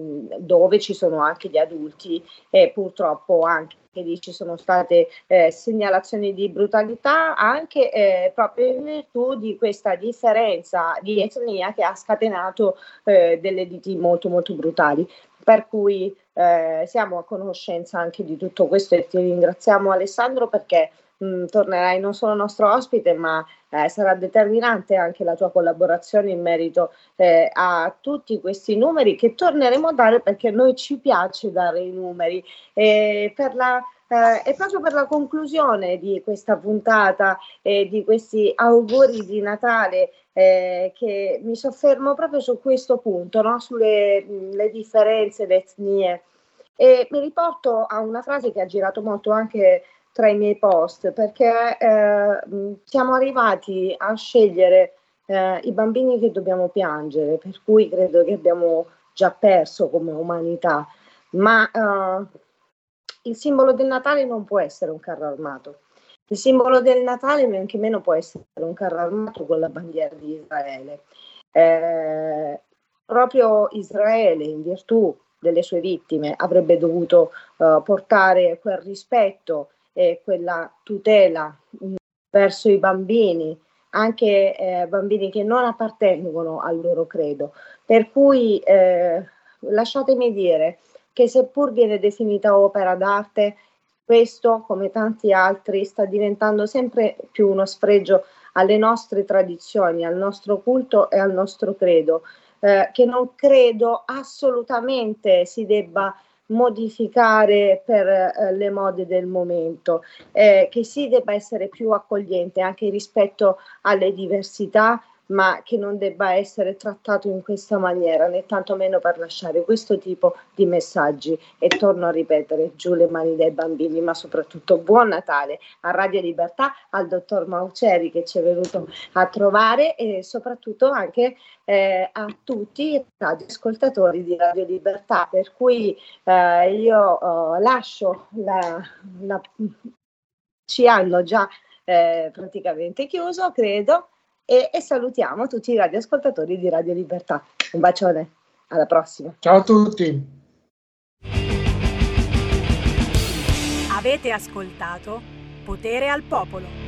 dove ci sono anche gli adulti e purtroppo anche lì ci sono state eh, segnalazioni di brutalità anche eh, proprio in virtù di questa differenza di etnia che ha scatenato eh, delle liti molto molto brutali. Per cui eh, siamo a conoscenza anche di tutto questo e ti ringraziamo Alessandro perché mh, tornerai non solo nostro ospite ma eh, sarà determinante anche la tua collaborazione in merito eh, a tutti questi numeri che torneremo a dare perché a noi ci piace dare i numeri e per la eh, e proprio per la conclusione di questa puntata e di questi auguri di Natale eh, che mi soffermo proprio su questo punto, no? sulle mh, le differenze, le etnie. E mi riporto a una frase che ha girato molto anche tra i miei post, perché eh, siamo arrivati a scegliere eh, i bambini che dobbiamo piangere, per cui credo che abbiamo già perso come umanità. Ma eh, il simbolo del Natale non può essere un carro armato. Il simbolo del Natale men che meno può essere un carro armato con la bandiera di Israele. Eh, proprio Israele, in virtù delle sue vittime, avrebbe dovuto eh, portare quel rispetto e quella tutela mh, verso i bambini, anche eh, bambini che non appartengono al loro credo. Per cui eh, lasciatemi dire che seppur viene definita opera d'arte, questo, come tanti altri, sta diventando sempre più uno sfregio alle nostre tradizioni, al nostro culto e al nostro credo, eh, che non credo assolutamente si debba modificare per eh, le mode del momento, eh, che si debba essere più accogliente anche rispetto alle diversità ma che non debba essere trattato in questa maniera, né tantomeno per lasciare questo tipo di messaggi. E torno a ripetere, giù le mani dai bambini, ma soprattutto buon Natale a Radio Libertà, al dottor Mauceri che ci è venuto a trovare e soprattutto anche eh, a tutti i radioascoltatori di Radio Libertà, per cui eh, io eh, lascio la, la... ci hanno già eh, praticamente chiuso, credo e, e salutiamo tutti i radioascoltatori di Radio Libertà. Un bacione, alla prossima. Ciao a tutti. Avete ascoltato Potere al Popolo.